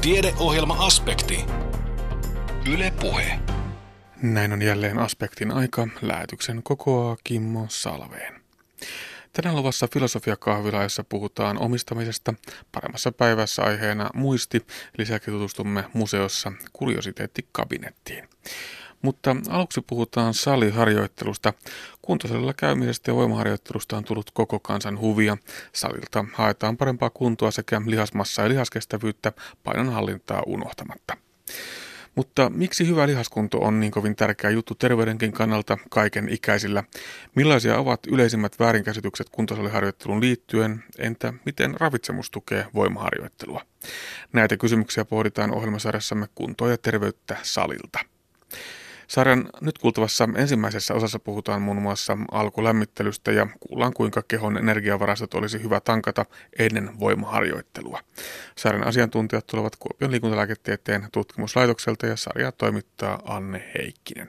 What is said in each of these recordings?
Tiedeohjelma-aspekti. Yle Puhe. Näin on jälleen aspektin aika. Lähetyksen kokoaa Kimmo Salveen. Tänään luvassa filosofiakahvila, jossa puhutaan omistamisesta. Paremmassa päivässä aiheena muisti. Lisäksi tutustumme museossa kuriositeettikabinettiin. Mutta aluksi puhutaan saliharjoittelusta. Kuntosalilla käymisestä ja voimaharjoittelusta on tullut koko kansan huvia. Salilta haetaan parempaa kuntoa sekä lihasmassaa ja lihaskestävyyttä painonhallintaa unohtamatta. Mutta miksi hyvä lihaskunto on niin kovin tärkeä juttu terveydenkin kannalta kaiken ikäisillä? Millaisia ovat yleisimmät väärinkäsitykset kuntosaliharjoitteluun liittyen? Entä miten ravitsemus tukee voimaharjoittelua? Näitä kysymyksiä pohditaan ohjelmasarjassamme kuntoa ja terveyttä salilta. Sarjan nyt kuultavassa ensimmäisessä osassa puhutaan muun muassa alkulämmittelystä ja kuullaan kuinka kehon energiavarastot olisi hyvä tankata ennen voimaharjoittelua. Sarjan asiantuntijat tulevat Kuopion liikuntalääketieteen tutkimuslaitokselta ja sarjaa toimittaa Anne Heikkinen.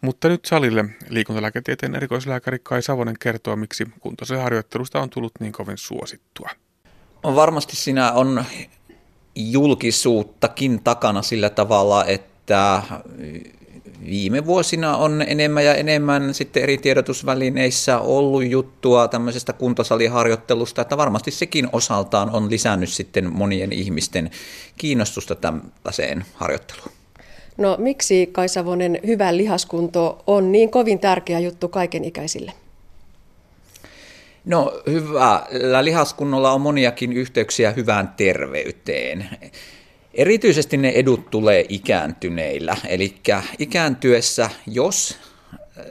Mutta nyt salille liikuntalääketieteen erikoislääkäri Kai Savonen kertoo, miksi kuntoisen harjoittelusta on tullut niin kovin suosittua. Varmasti siinä on julkisuuttakin takana sillä tavalla, että viime vuosina on enemmän ja enemmän sitten eri tiedotusvälineissä ollut juttua tämmöisestä kuntosaliharjoittelusta, että varmasti sekin osaltaan on lisännyt sitten monien ihmisten kiinnostusta tällaiseen harjoitteluun. No miksi Kai Savonen hyvä lihaskunto on niin kovin tärkeä juttu kaiken ikäisille? No hyvällä lihaskunnolla on moniakin yhteyksiä hyvään terveyteen. Erityisesti ne edut tulee ikääntyneillä, eli ikääntyessä, jos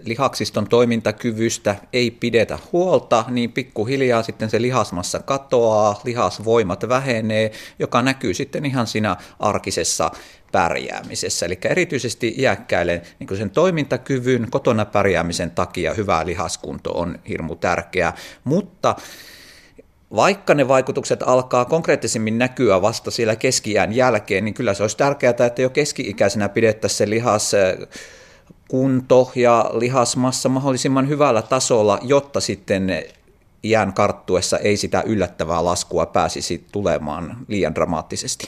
lihaksiston toimintakyvystä ei pidetä huolta, niin pikkuhiljaa sitten se lihasmassa katoaa, lihasvoimat vähenee, joka näkyy sitten ihan siinä arkisessa pärjäämisessä. Eli erityisesti iäkkäille niin sen toimintakyvyn, kotona pärjäämisen takia hyvä lihaskunto on hirmu tärkeää, mutta vaikka ne vaikutukset alkaa konkreettisemmin näkyä vasta siellä keskiään jälkeen, niin kyllä se olisi tärkeää, että jo keski-ikäisenä pidettäisiin se lihas kunto ja lihasmassa mahdollisimman hyvällä tasolla, jotta sitten iän karttuessa ei sitä yllättävää laskua pääsisi tulemaan liian dramaattisesti.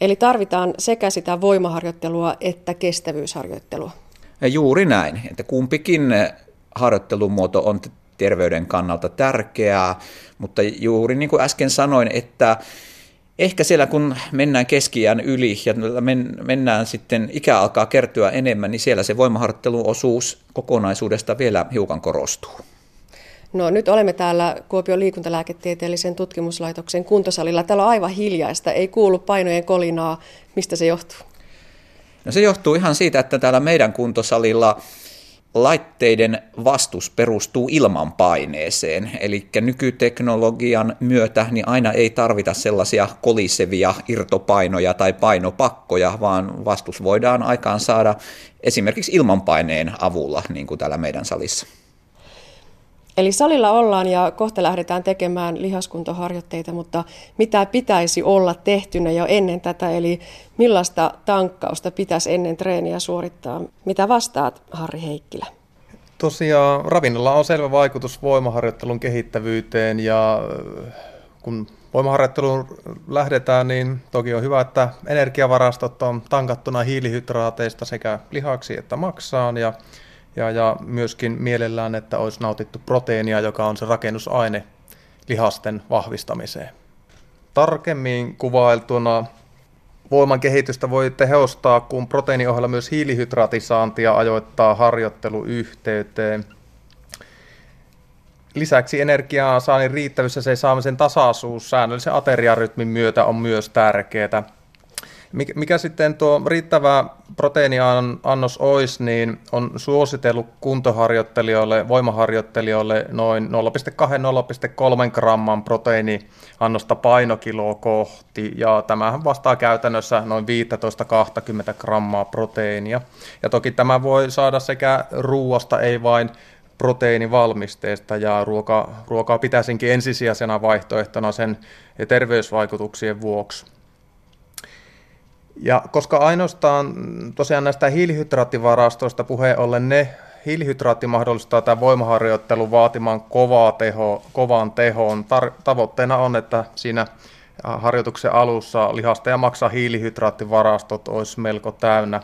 Eli tarvitaan sekä sitä voimaharjoittelua että kestävyysharjoittelua. Ja juuri näin, että kumpikin harjoittelumuoto on terveyden kannalta tärkeää, mutta juuri niin kuin äsken sanoin, että ehkä siellä kun mennään keskiään yli ja mennään sitten, ikä alkaa kertyä enemmän, niin siellä se voimaharjoitteluosuus kokonaisuudesta vielä hiukan korostuu. No nyt olemme täällä Kuopion liikuntalääketieteellisen tutkimuslaitoksen kuntosalilla. Täällä on aivan hiljaista, ei kuulu painojen kolinaa. Mistä se johtuu? No se johtuu ihan siitä, että täällä meidän kuntosalilla laitteiden vastus perustuu ilmanpaineeseen, eli nykyteknologian myötä niin aina ei tarvita sellaisia kolisevia irtopainoja tai painopakkoja, vaan vastus voidaan aikaan saada esimerkiksi ilmanpaineen avulla, niin kuin täällä meidän salissa. Eli salilla ollaan ja kohta lähdetään tekemään lihaskuntoharjoitteita, mutta mitä pitäisi olla tehtynä jo ennen tätä, eli millaista tankkausta pitäisi ennen treeniä suorittaa? Mitä vastaat, Harri Heikkilä? Tosiaan ravinnolla on selvä vaikutus voimaharjoittelun kehittävyyteen ja äh, kun voimaharjoitteluun lähdetään, niin toki on hyvä, että energiavarastot on tankattuna hiilihydraateista sekä lihaksi että maksaan ja ja, ja myöskin mielellään, että olisi nautittu proteiinia, joka on se rakennusaine lihasten vahvistamiseen. Tarkemmin kuvailtuna voiman kehitystä voi tehostaa, kun proteiiniohella myös hiilihydraatisaantia ajoittaa harjoitteluyhteyteen. Lisäksi energiaa saannin riittävyys ja se saamisen tasaisuus säännöllisen ateriarytmin myötä on myös tärkeää. Mikä, mikä sitten tuo riittävä proteiiniannos olisi, niin on suositellut kuntoharjoittelijoille, voimaharjoittelijoille noin 0,2-0,3 gramman proteiiniannosta painokiloa kohti, ja tämähän vastaa käytännössä noin 15-20 grammaa proteiinia. Ja toki tämä voi saada sekä ruuasta, ei vain proteiinivalmisteesta, ja ruoka, ruokaa pitäisinkin ensisijaisena vaihtoehtona sen terveysvaikutuksien vuoksi. Ja koska ainoastaan tosiaan näistä hiilihydraattivarastoista puheen ollen ne hiilihydraatti mahdollistaa tämän voimaharjoittelun vaatimaan kovaa teho, kovan tehoon. Tar- tavoitteena on, että siinä harjoituksen alussa lihasta ja maksaa hiilihydraattivarastot olisi melko täynnä.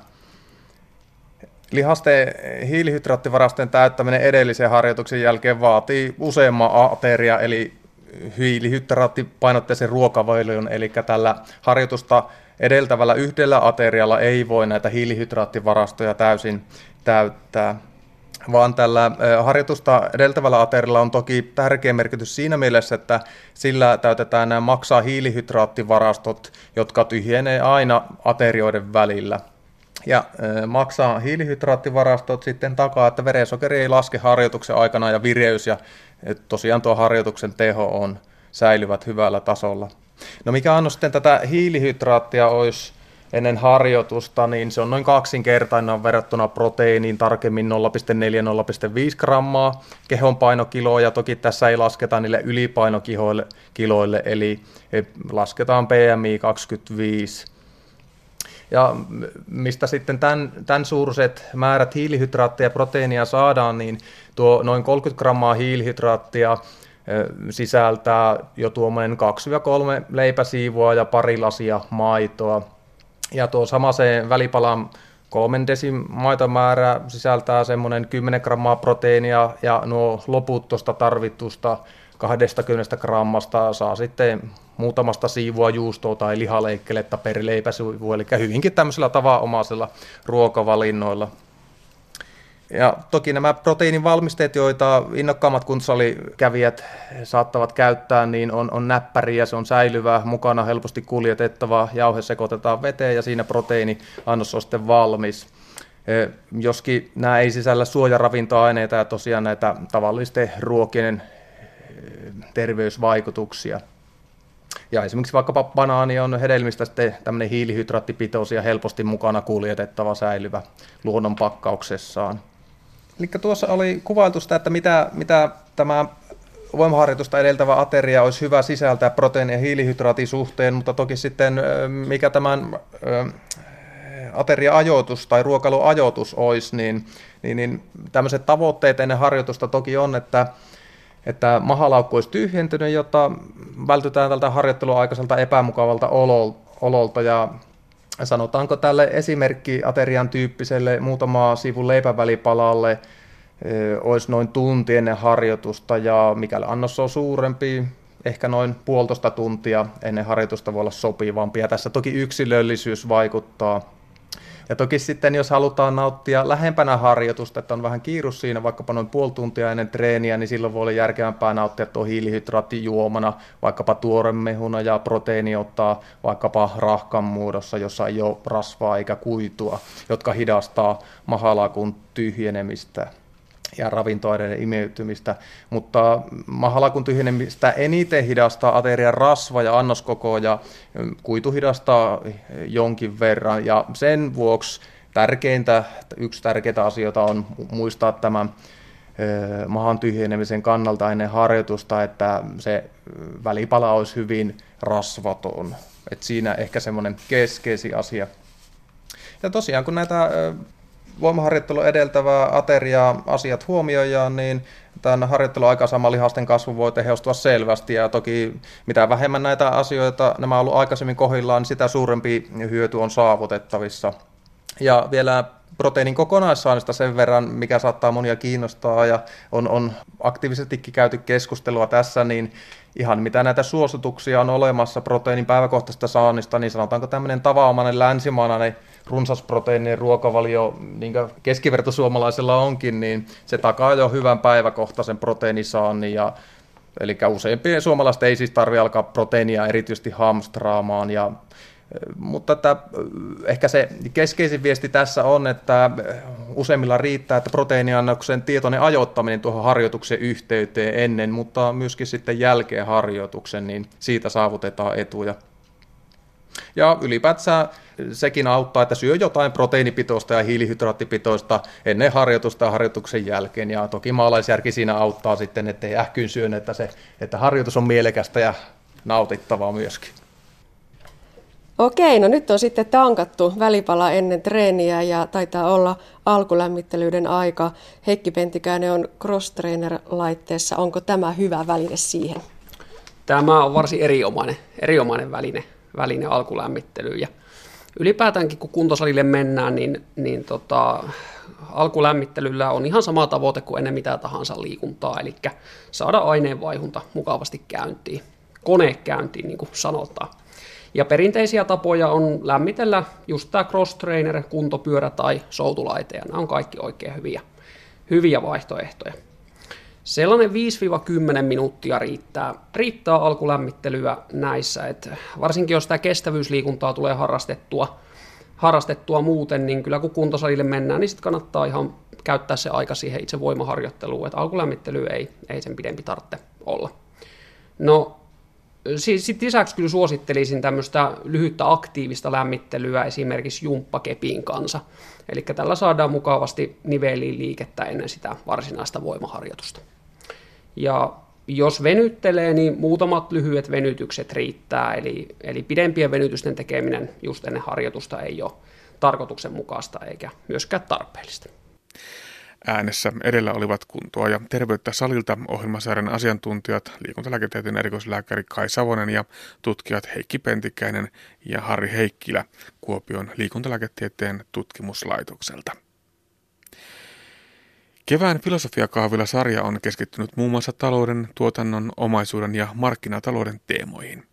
Lihasten hiilihydraattivarastojen täyttäminen edellisen harjoituksen jälkeen vaatii useamman ateria, eli hiilihydraattipainotteisen ruokavalion, eli tällä harjoitusta edeltävällä yhdellä aterialla ei voi näitä hiilihydraattivarastoja täysin täyttää vaan tällä harjoitusta edeltävällä aterilla on toki tärkeä merkitys siinä mielessä, että sillä täytetään nämä maksaa hiilihydraattivarastot, jotka tyhjenee aina aterioiden välillä. Ja maksaa hiilihydraattivarastot sitten takaa, että verensokeri ei laske harjoituksen aikana ja vireys ja tosiaan tuo harjoituksen teho on säilyvät hyvällä tasolla. No mikä on sitten tätä hiilihydraattia olisi ennen harjoitusta, niin se on noin kaksinkertainen verrattuna proteiiniin, tarkemmin 0,4-0,5 grammaa kehon painokiloa, ja toki tässä ei lasketa niille ylipainokiloille, kiloille, eli lasketaan PMI 25. Ja mistä sitten tämän, tämän suuruiset määrät hiilihydraattia ja proteiinia saadaan, niin tuo noin 30 grammaa hiilihydraattia sisältää jo tuommoinen 2-3 leipäsiivua ja pari lasia maitoa. Ja tuo samaiseen välipalan kolmen desin maitomäärä sisältää semmoinen 10 grammaa proteiinia ja nuo loput tuosta tarvitusta 20 grammasta saa sitten muutamasta siivua juustoa tai lihaleikkeletä per leipäsiivu, eli hyvinkin tämmöisellä tavanomaisella ruokavalinnoilla. Ja toki nämä proteiinin valmisteet, joita innokkaammat kuntsalikävijät saattavat käyttää, niin on, on näppäriä, se on säilyvä, mukana helposti kuljetettava, jauhe sekoitetaan veteen ja siinä proteiiniannos on sitten valmis. E, joskin nämä ei sisällä suojaravintoaineita ja tosiaan näitä tavallisten ruokien e, terveysvaikutuksia. Ja esimerkiksi vaikkapa banaani on hedelmistä sitten tämmöinen hiilihydraattipitoisia helposti mukana kuljetettava säilyvä luonnon pakkauksessaan. Eli tuossa oli kuvailtu sitä, että mitä, mitä tämä voimaharjoitusta edeltävä ateria olisi hyvä sisältää proteiini- ja hiilihydraatin suhteen, mutta toki sitten mikä tämän ateria-ajoitus tai ruokailuajoitus olisi, niin, niin, niin tämmöiset tavoitteet ennen harjoitusta toki on, että, että mahalaukku olisi tyhjentynyt, jotta vältytään tältä harjoitteluaikaiselta epämukavalta ololta ja sanotaanko tälle esimerkki aterian tyyppiselle muutama sivun leipävälipalalle olisi noin tunti ennen harjoitusta ja mikäli annos on suurempi, ehkä noin puolitoista tuntia ennen harjoitusta voi olla sopivampi. Ja tässä toki yksilöllisyys vaikuttaa ja toki sitten, jos halutaan nauttia lähempänä harjoitusta, että on vähän kiirus siinä, vaikkapa noin puoli tuntia ennen treeniä, niin silloin voi olla järkevämpää nauttia tuo hiilihydraattijuomana, vaikkapa tuoremehuna ja proteiini ottaa vaikkapa rahkan muodossa, jossa ei ole rasvaa eikä kuitua, jotka hidastaa mahalakun tyhjenemistä ja ravintoaineiden imeytymistä, mutta mahalakun tyhjenemistä eniten hidastaa aterian rasva ja annoskoko ja kuitu hidastaa jonkin verran ja sen vuoksi tärkeintä, yksi tärkeitä asioita on muistaa tämä mahan tyhjenemisen kannalta ennen harjoitusta, että se välipala olisi hyvin rasvaton. Et siinä ehkä semmoinen keskeisin asia. Ja tosiaan kun näitä voimaharjoittelu edeltävää ateriaa asiat huomioidaan, niin tämän harjoittelun aikaisemman lihasten kasvu voi tehostua selvästi ja toki mitä vähemmän näitä asioita nämä on ollut aikaisemmin kohillaan, niin sitä suurempi hyöty on saavutettavissa. Ja vielä proteiinin kokonaissaannista sen verran, mikä saattaa monia kiinnostaa ja on, on aktiivisestikin käyty keskustelua tässä, niin ihan mitä näitä suosituksia on olemassa proteiinin päiväkohtaisesta saannista, niin sanotaanko tämmöinen tavanomainen länsimaanainen runsasproteiininen ruokavalio, niin kuin keskivertosuomalaisella onkin, niin se takaa jo hyvän päiväkohtaisen proteiinisaannin ja Eli useimpien suomalaisten ei siis tarvitse alkaa proteiinia erityisesti hamstraamaan ja mutta että ehkä se keskeisin viesti tässä on, että useimmilla riittää, että proteiiniannoksen tietoinen ajoittaminen tuohon harjoituksen yhteyteen ennen, mutta myöskin sitten jälkeen harjoituksen, niin siitä saavutetaan etuja. Ja ylipäätään sekin auttaa, että syö jotain proteiinipitoista ja hiilihydraattipitoista ennen harjoitusta ja harjoituksen jälkeen. Ja toki maalaisjärki siinä auttaa sitten, ettei ähkyyn syön, että, se, että harjoitus on mielekästä ja nautittavaa myöskin. Okei, no nyt on sitten tankattu välipala ennen treeniä ja taitaa olla alkulämmittelyiden aika. Heikki Pentikäinen on cross trainer laitteessa. Onko tämä hyvä väline siihen? Tämä on varsin erinomainen, erinomainen väline, väline alkulämmittelyyn. Ja ylipäätäänkin kun kuntosalille mennään, niin, niin tota, alkulämmittelyllä on ihan sama tavoite kuin ennen mitä tahansa liikuntaa, eli saada aineenvaihunta mukavasti käyntiin, kone käyntiin niin kuin sanotaan. Ja perinteisiä tapoja on lämmitellä just tämä cross-trainer, kuntopyörä tai soutulaite, ja nämä on kaikki oikein hyviä, hyviä vaihtoehtoja. Sellainen 5-10 minuuttia riittää, riittää alkulämmittelyä näissä, että varsinkin jos tämä kestävyysliikuntaa tulee harrastettua, harrastettua muuten, niin kyllä kun kuntosalille mennään, niin sitten kannattaa ihan käyttää se aika siihen itse voimaharjoitteluun, että alkulämmittely ei, ei sen pidempi tarvitse olla. No sitten lisäksi kyllä suosittelisin tämmöistä lyhyttä aktiivista lämmittelyä esimerkiksi jumppakepin kanssa. Eli tällä saadaan mukavasti niveliin liikettä ennen sitä varsinaista voimaharjoitusta. Ja jos venyttelee, niin muutamat lyhyet venytykset riittää, eli, eli pidempien venytysten tekeminen just ennen harjoitusta ei ole tarkoituksenmukaista eikä myöskään tarpeellista. Äänessä edellä olivat kuntoa ja terveyttä salilta ohjelmasarjan asiantuntijat, liikuntalääketieteen erikoislääkäri Kai Savonen ja tutkijat Heikki Pentikäinen ja Harri Heikkilä Kuopion liikuntalääketieteen tutkimuslaitokselta. Kevään filosofiakahvila-sarja on keskittynyt muun muassa talouden, tuotannon, omaisuuden ja markkinatalouden teemoihin.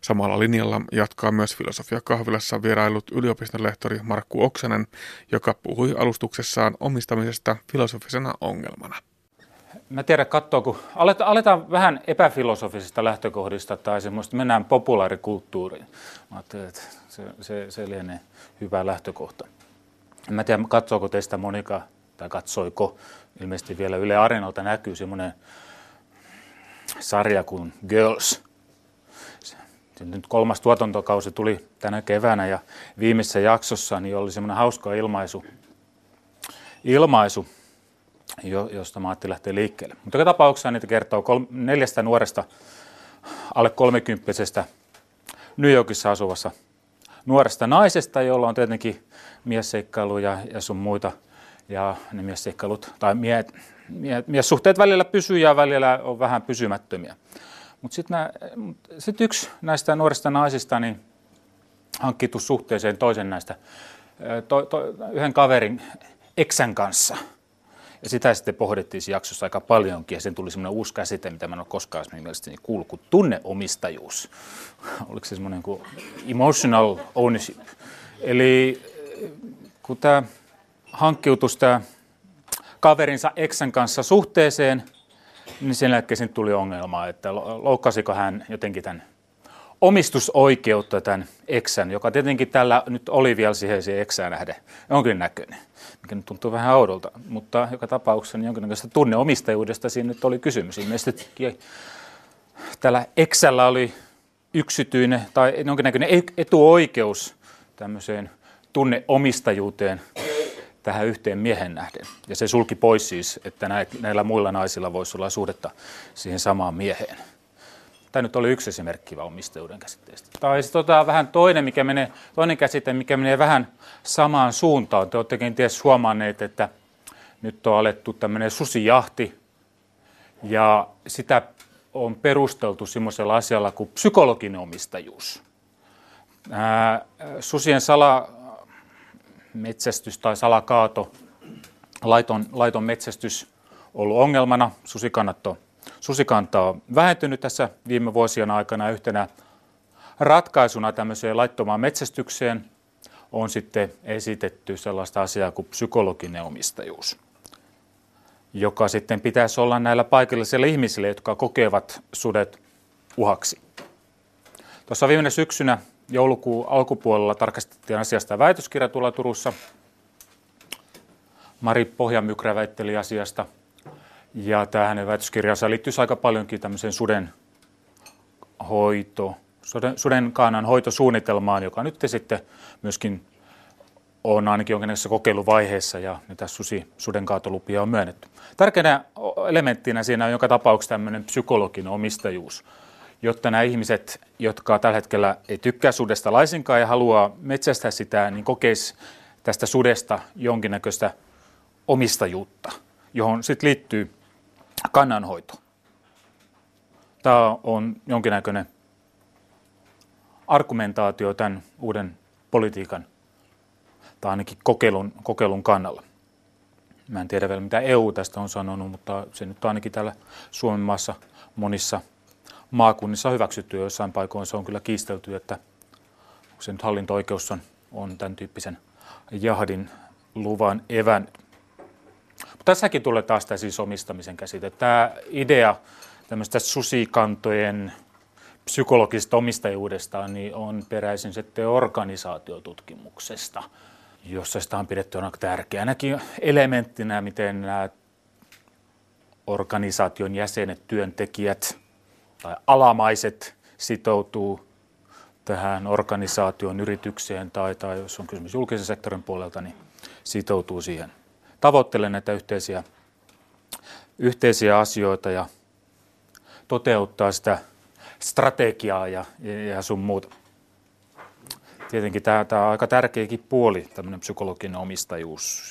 Samalla linjalla jatkaa myös filosofiakahvilassa vierailut yliopistonlehtori Markku Oksanen, joka puhui alustuksessaan omistamisesta filosofisena ongelmana. Mä tiedän, katsoo, kun aletaan vähän epäfilosofisista lähtökohdista tai semmoista, mennään populaarikulttuuriin. Mä ajattelin, että se, se, se lienee hyvä lähtökohta. Mä tiedän, katsoako teistä Monika tai katsoiko, ilmeisesti vielä Yle Areenalta näkyy semmoinen sarja kuin Girls. Nyt kolmas tuotantokausi tuli tänä keväänä ja viimeisessä jaksossa niin oli semmoinen hauska ilmaisu, ilmaisu josta mä ajattelin lähteä liikkeelle. Mutta joka tapauksessa niitä kertoo neljästä nuoresta alle kolmekymppisestä New Yorkissa asuvassa nuoresta naisesta, jolla on tietenkin miesseikkailuja ja sun muita ja ne miesseikkailut tai mie, mie, miessuhteet välillä pysyy ja välillä on vähän pysymättömiä. Mutta sitten sit yksi näistä nuorista naisista niin hankkiutu suhteeseen toisen näistä, to, to, yhden kaverin eksän kanssa. Ja sitä sitten pohdittiin siinä jaksossa aika paljonkin, ja sen tuli semmoinen uusi käsite, mitä mä en ole koskaan mielestäni kuullut, kuin tunneomistajuus. Oliko se semmoinen kuin emotional ownership. Eli kun tämä hankkiutus tämä kaverinsa eksän kanssa suhteeseen, niin sen jälkeen tuli ongelma, että loukkasiko hän jotenkin tämän omistusoikeutta tämän eksän, joka tietenkin tällä nyt oli vielä siihen, siihen eksään nähden jonkin näköinen, mikä nyt tuntuu vähän oudolta, mutta joka tapauksessa niin jonkinnäköistä tunneomistajuudesta siinä nyt oli kysymys. Ilmeisesti tällä eksällä oli yksityinen tai jonkinnäköinen etuoikeus tämmöiseen tunneomistajuuteen tähän yhteen miehen nähden. Ja se sulki pois siis, että näillä muilla naisilla voisi olla suhdetta siihen samaan mieheen. Tämä nyt oli yksi esimerkki omistajuuden käsitteestä. Tai sitten tota, vähän toinen, mikä menee, toinen käsite, mikä menee vähän samaan suuntaan. Te olette kenties huomanneet, että nyt on alettu tämmöinen susijahti, ja sitä on perusteltu semmoisella asialla kuin psykologinen omistajuus. Ää, susien sala, metsästys tai salakaato, laiton, laiton metsästys ollut ongelmana. Susikannat on, susikanta on vähentynyt tässä viime vuosien aikana yhtenä ratkaisuna tämmöiseen laittomaan metsästykseen on sitten esitetty sellaista asiaa kuin psykologinen omistajuus, joka sitten pitäisi olla näillä paikallisilla ihmisillä, jotka kokevat sudet uhaksi. Tuossa viime syksynä joulukuun alkupuolella tarkastettiin asiasta väitöskirja tuolla Turussa. Mari Pohjamykrä väitteli asiasta. Ja tämä hänen väitöskirjansa liittyy aika paljonkin tämmöiseen suden hoito, suden, suden kaanan hoitosuunnitelmaan, joka nyt sitten myöskin on ainakin jonkinlaisessa kokeiluvaiheessa ja niitä susi, sudenkaatolupia on myönnetty. Tärkeänä elementtinä siinä on joka tapauksessa tämmöinen psykologinen omistajuus jotta nämä ihmiset, jotka tällä hetkellä ei tykkää sudesta laisinkaan ja haluaa metsästää sitä, niin kokeisi tästä sudesta jonkinnäköistä omistajuutta, johon sitten liittyy kannanhoito. tämä on jonkinnäköinen argumentaatio tämän uuden politiikan tai ainakin kokeilun, kokeilun kannalla. Mä en tiedä vielä, mitä EU tästä on sanonut, mutta se nyt on ainakin täällä Suomen maassa monissa maakunnissa hyväksytty. Joissain paikoin se on kyllä kiistelty, että se nyt hallinto-oikeus on, on tämän tyyppisen jahdin luvan evännyt. Mutta tässäkin tulee taas tämä siis omistamisen käsite. Tämä idea tämmöistä susikantojen psykologisesta omistajuudesta niin on peräisin sitten organisaatiotutkimuksesta, jossa sitä on pidetty aika tärkeänäkin elementtinä, miten nämä organisaation jäsenet, työntekijät tai alamaiset sitoutuu tähän organisaation, yritykseen tai, tai jos on kysymys julkisen sektorin puolelta, niin sitoutuu siihen. Tavoittelen näitä yhteisiä, yhteisiä asioita ja toteuttaa sitä strategiaa ja, ja sun muuta. Tietenkin tämä, tämä on aika tärkeäkin puoli, tämmöinen psykologinen omistajuus.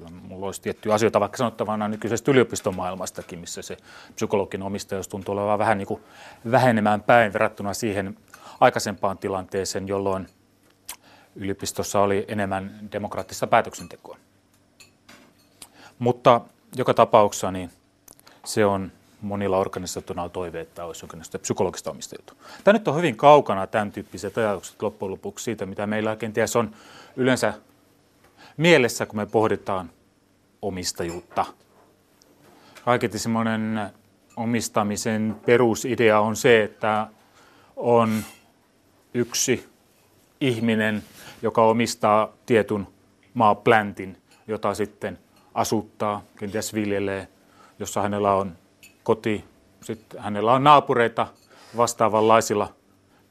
Kyllä mulla olisi tiettyjä asioita vaikka sanottavana nykyisestä yliopistomaailmastakin, missä se psykologinen omistajuus tuntuu olevan vähän niin kuin vähenemään päin verrattuna siihen aikaisempaan tilanteeseen, jolloin yliopistossa oli enemmän demokraattista päätöksentekoa. Mutta joka tapauksessa niin se on monilla organisaatioilla toive, että olisi jonkinlaista psykologista omistajuutta. Tämä nyt on hyvin kaukana tämän tyyppiset ajatukset loppujen lopuksi siitä, mitä meillä kenties on yleensä mielessä, kun me pohditaan omistajuutta. Kaiketi semmoinen omistamisen perusidea on se, että on yksi ihminen, joka omistaa tietyn maapläntin, jota sitten asuttaa, kenties viljelee, jossa hänellä on koti, sitten hänellä on naapureita vastaavanlaisilla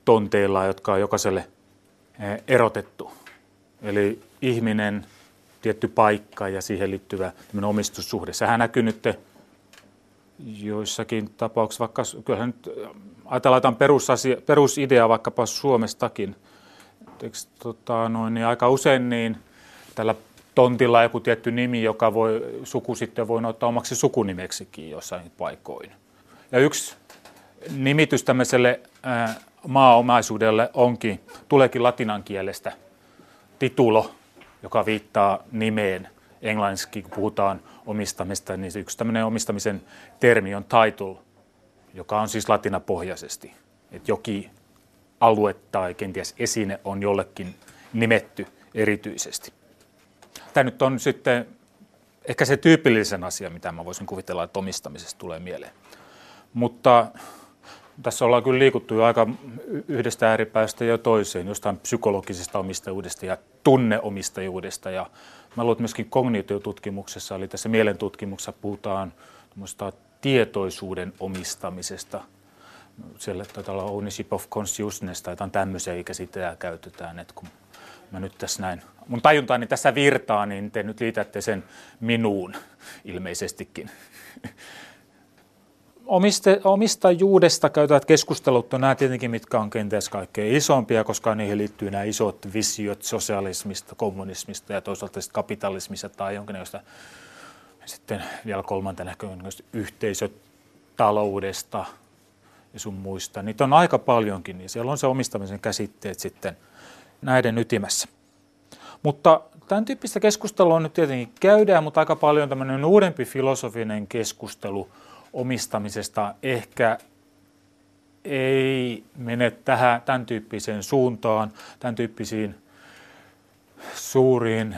tonteilla, jotka on jokaiselle eh, erotettu. Eli ihminen, tietty paikka ja siihen liittyvä omistussuhde. Sehän näkyy nyt joissakin tapauksissa, vaikka kyllähän nyt ajatellaan perusasia, perusidea vaikkapa Suomestakin. Eikö, tota, noin, niin aika usein niin tällä tontilla joku tietty nimi, joka voi, suku sitten voi ottaa omaksi sukunimeksikin jossain paikoin. Ja yksi nimitys tämmöiselle ää, maaomaisuudelle onkin, tuleekin latinan kielestä, titulo, joka viittaa nimeen. Englanniksi, kun puhutaan omistamista, niin yksi tämmöinen omistamisen termi on title, joka on siis latinapohjaisesti. Että jokin alue tai kenties esine on jollekin nimetty erityisesti. Tämä nyt on sitten ehkä se tyypillisen asia, mitä mä voisin kuvitella, että omistamisesta tulee mieleen. Mutta tässä ollaan kyllä liikuttu jo aika yhdestä ääripäästä jo toiseen, jostain psykologisesta omistajuudesta ja tunneomistajuudesta. Ja mä luulen, että myöskin kognitiotutkimuksessa, eli tässä mielentutkimuksessa puhutaan tietoisuuden omistamisesta. Siellä taitaa olla ownership of consciousness tai jotain tämmöisiä käsitteitä käytetään, että kun mä nyt tässä näin, mun tajuntaani tässä virtaa, niin te nyt liitätte sen minuun ilmeisestikin. Omiste, omistajuudesta käytävät keskustelut on nämä tietenkin, mitkä on kenties kaikkein isompia, koska niihin liittyy nämä isot visiot sosialismista, kommunismista ja toisaalta kapitalismista tai jonkinlaista sitten vielä kolmantena yhteisötaloudesta ja sun muista. Niitä on aika paljonkin, niin siellä on se omistamisen käsitteet sitten – näiden ytimessä. Mutta tämän tyyppistä keskustelua nyt tietenkin käydään, mutta aika paljon tämmöinen uudempi filosofinen keskustelu omistamisesta ehkä ei mene tähän, tämän tyyppiseen suuntaan, tämän tyyppisiin suuriin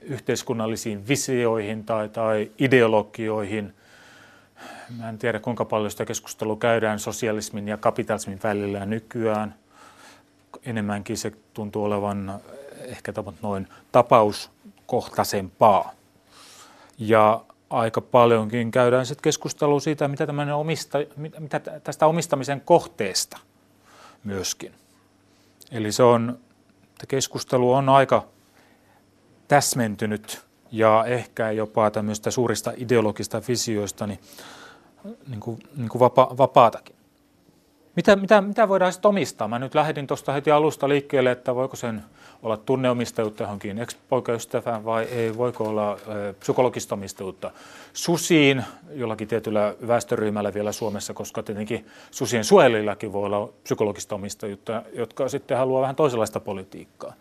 yhteiskunnallisiin visioihin tai, tai ideologioihin. Mä en tiedä, kuinka paljon sitä keskustelua käydään sosialismin ja kapitalismin välillä nykyään – enemmänkin se tuntuu olevan ehkä noin tapauskohtaisempaa. Ja aika paljonkin käydään sitten keskustelua siitä, mitä, omista, mitä tästä omistamisen kohteesta myöskin. Eli se on, keskustelu on aika täsmentynyt ja ehkä jopa tämmöistä suurista ideologista visioista niin, niin kuin, niin kuin vapa, vapaatakin. Mitä, mitä, mitä voidaan sitten omistaa? Mä nyt lähdin tuosta heti alusta liikkeelle, että voiko sen olla tunneomistajuutta johonkin ex-poikaystävään vai ei, voiko olla äh, psykologista omistajuutta susiin jollakin tietyllä väestöryhmällä vielä Suomessa, koska tietenkin susien suojelillakin voi olla psykologista omistajuutta, jotka sitten haluaa vähän toisenlaista politiikkaa.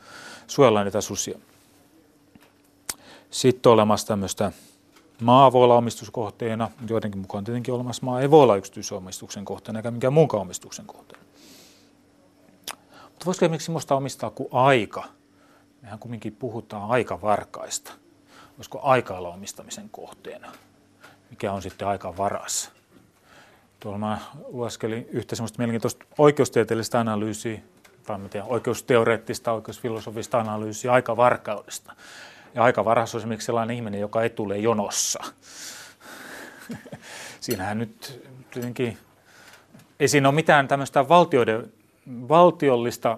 Suojella niitä susia. Sitten olemassa tämmöistä Maa voi olla omistuskohteena, joidenkin mukaan tietenkin olemassa maa ei voi olla yksityisomistuksen kohteena eikä minkään muunkaan omistuksen kohteena. Mutta voisiko esimerkiksi minusta omistaa kuin aika? Mehän kumminkin puhutaan aikavarkaista. Voisiko aika olla omistamisen kohteena? Mikä on sitten aika varas? Tuolla mä lueskelin yhtä semmoista mielenkiintoista oikeustieteellistä analyysiä, tai tiedän, oikeusteoreettista, oikeusfilosofista analyysiä aikavarkaudesta. Ja aika varas on esimerkiksi sellainen ihminen, joka ei tule jonossa. Siinähän nyt tietenkin ei siinä ole mitään tämmöistä valtioiden, valtiollista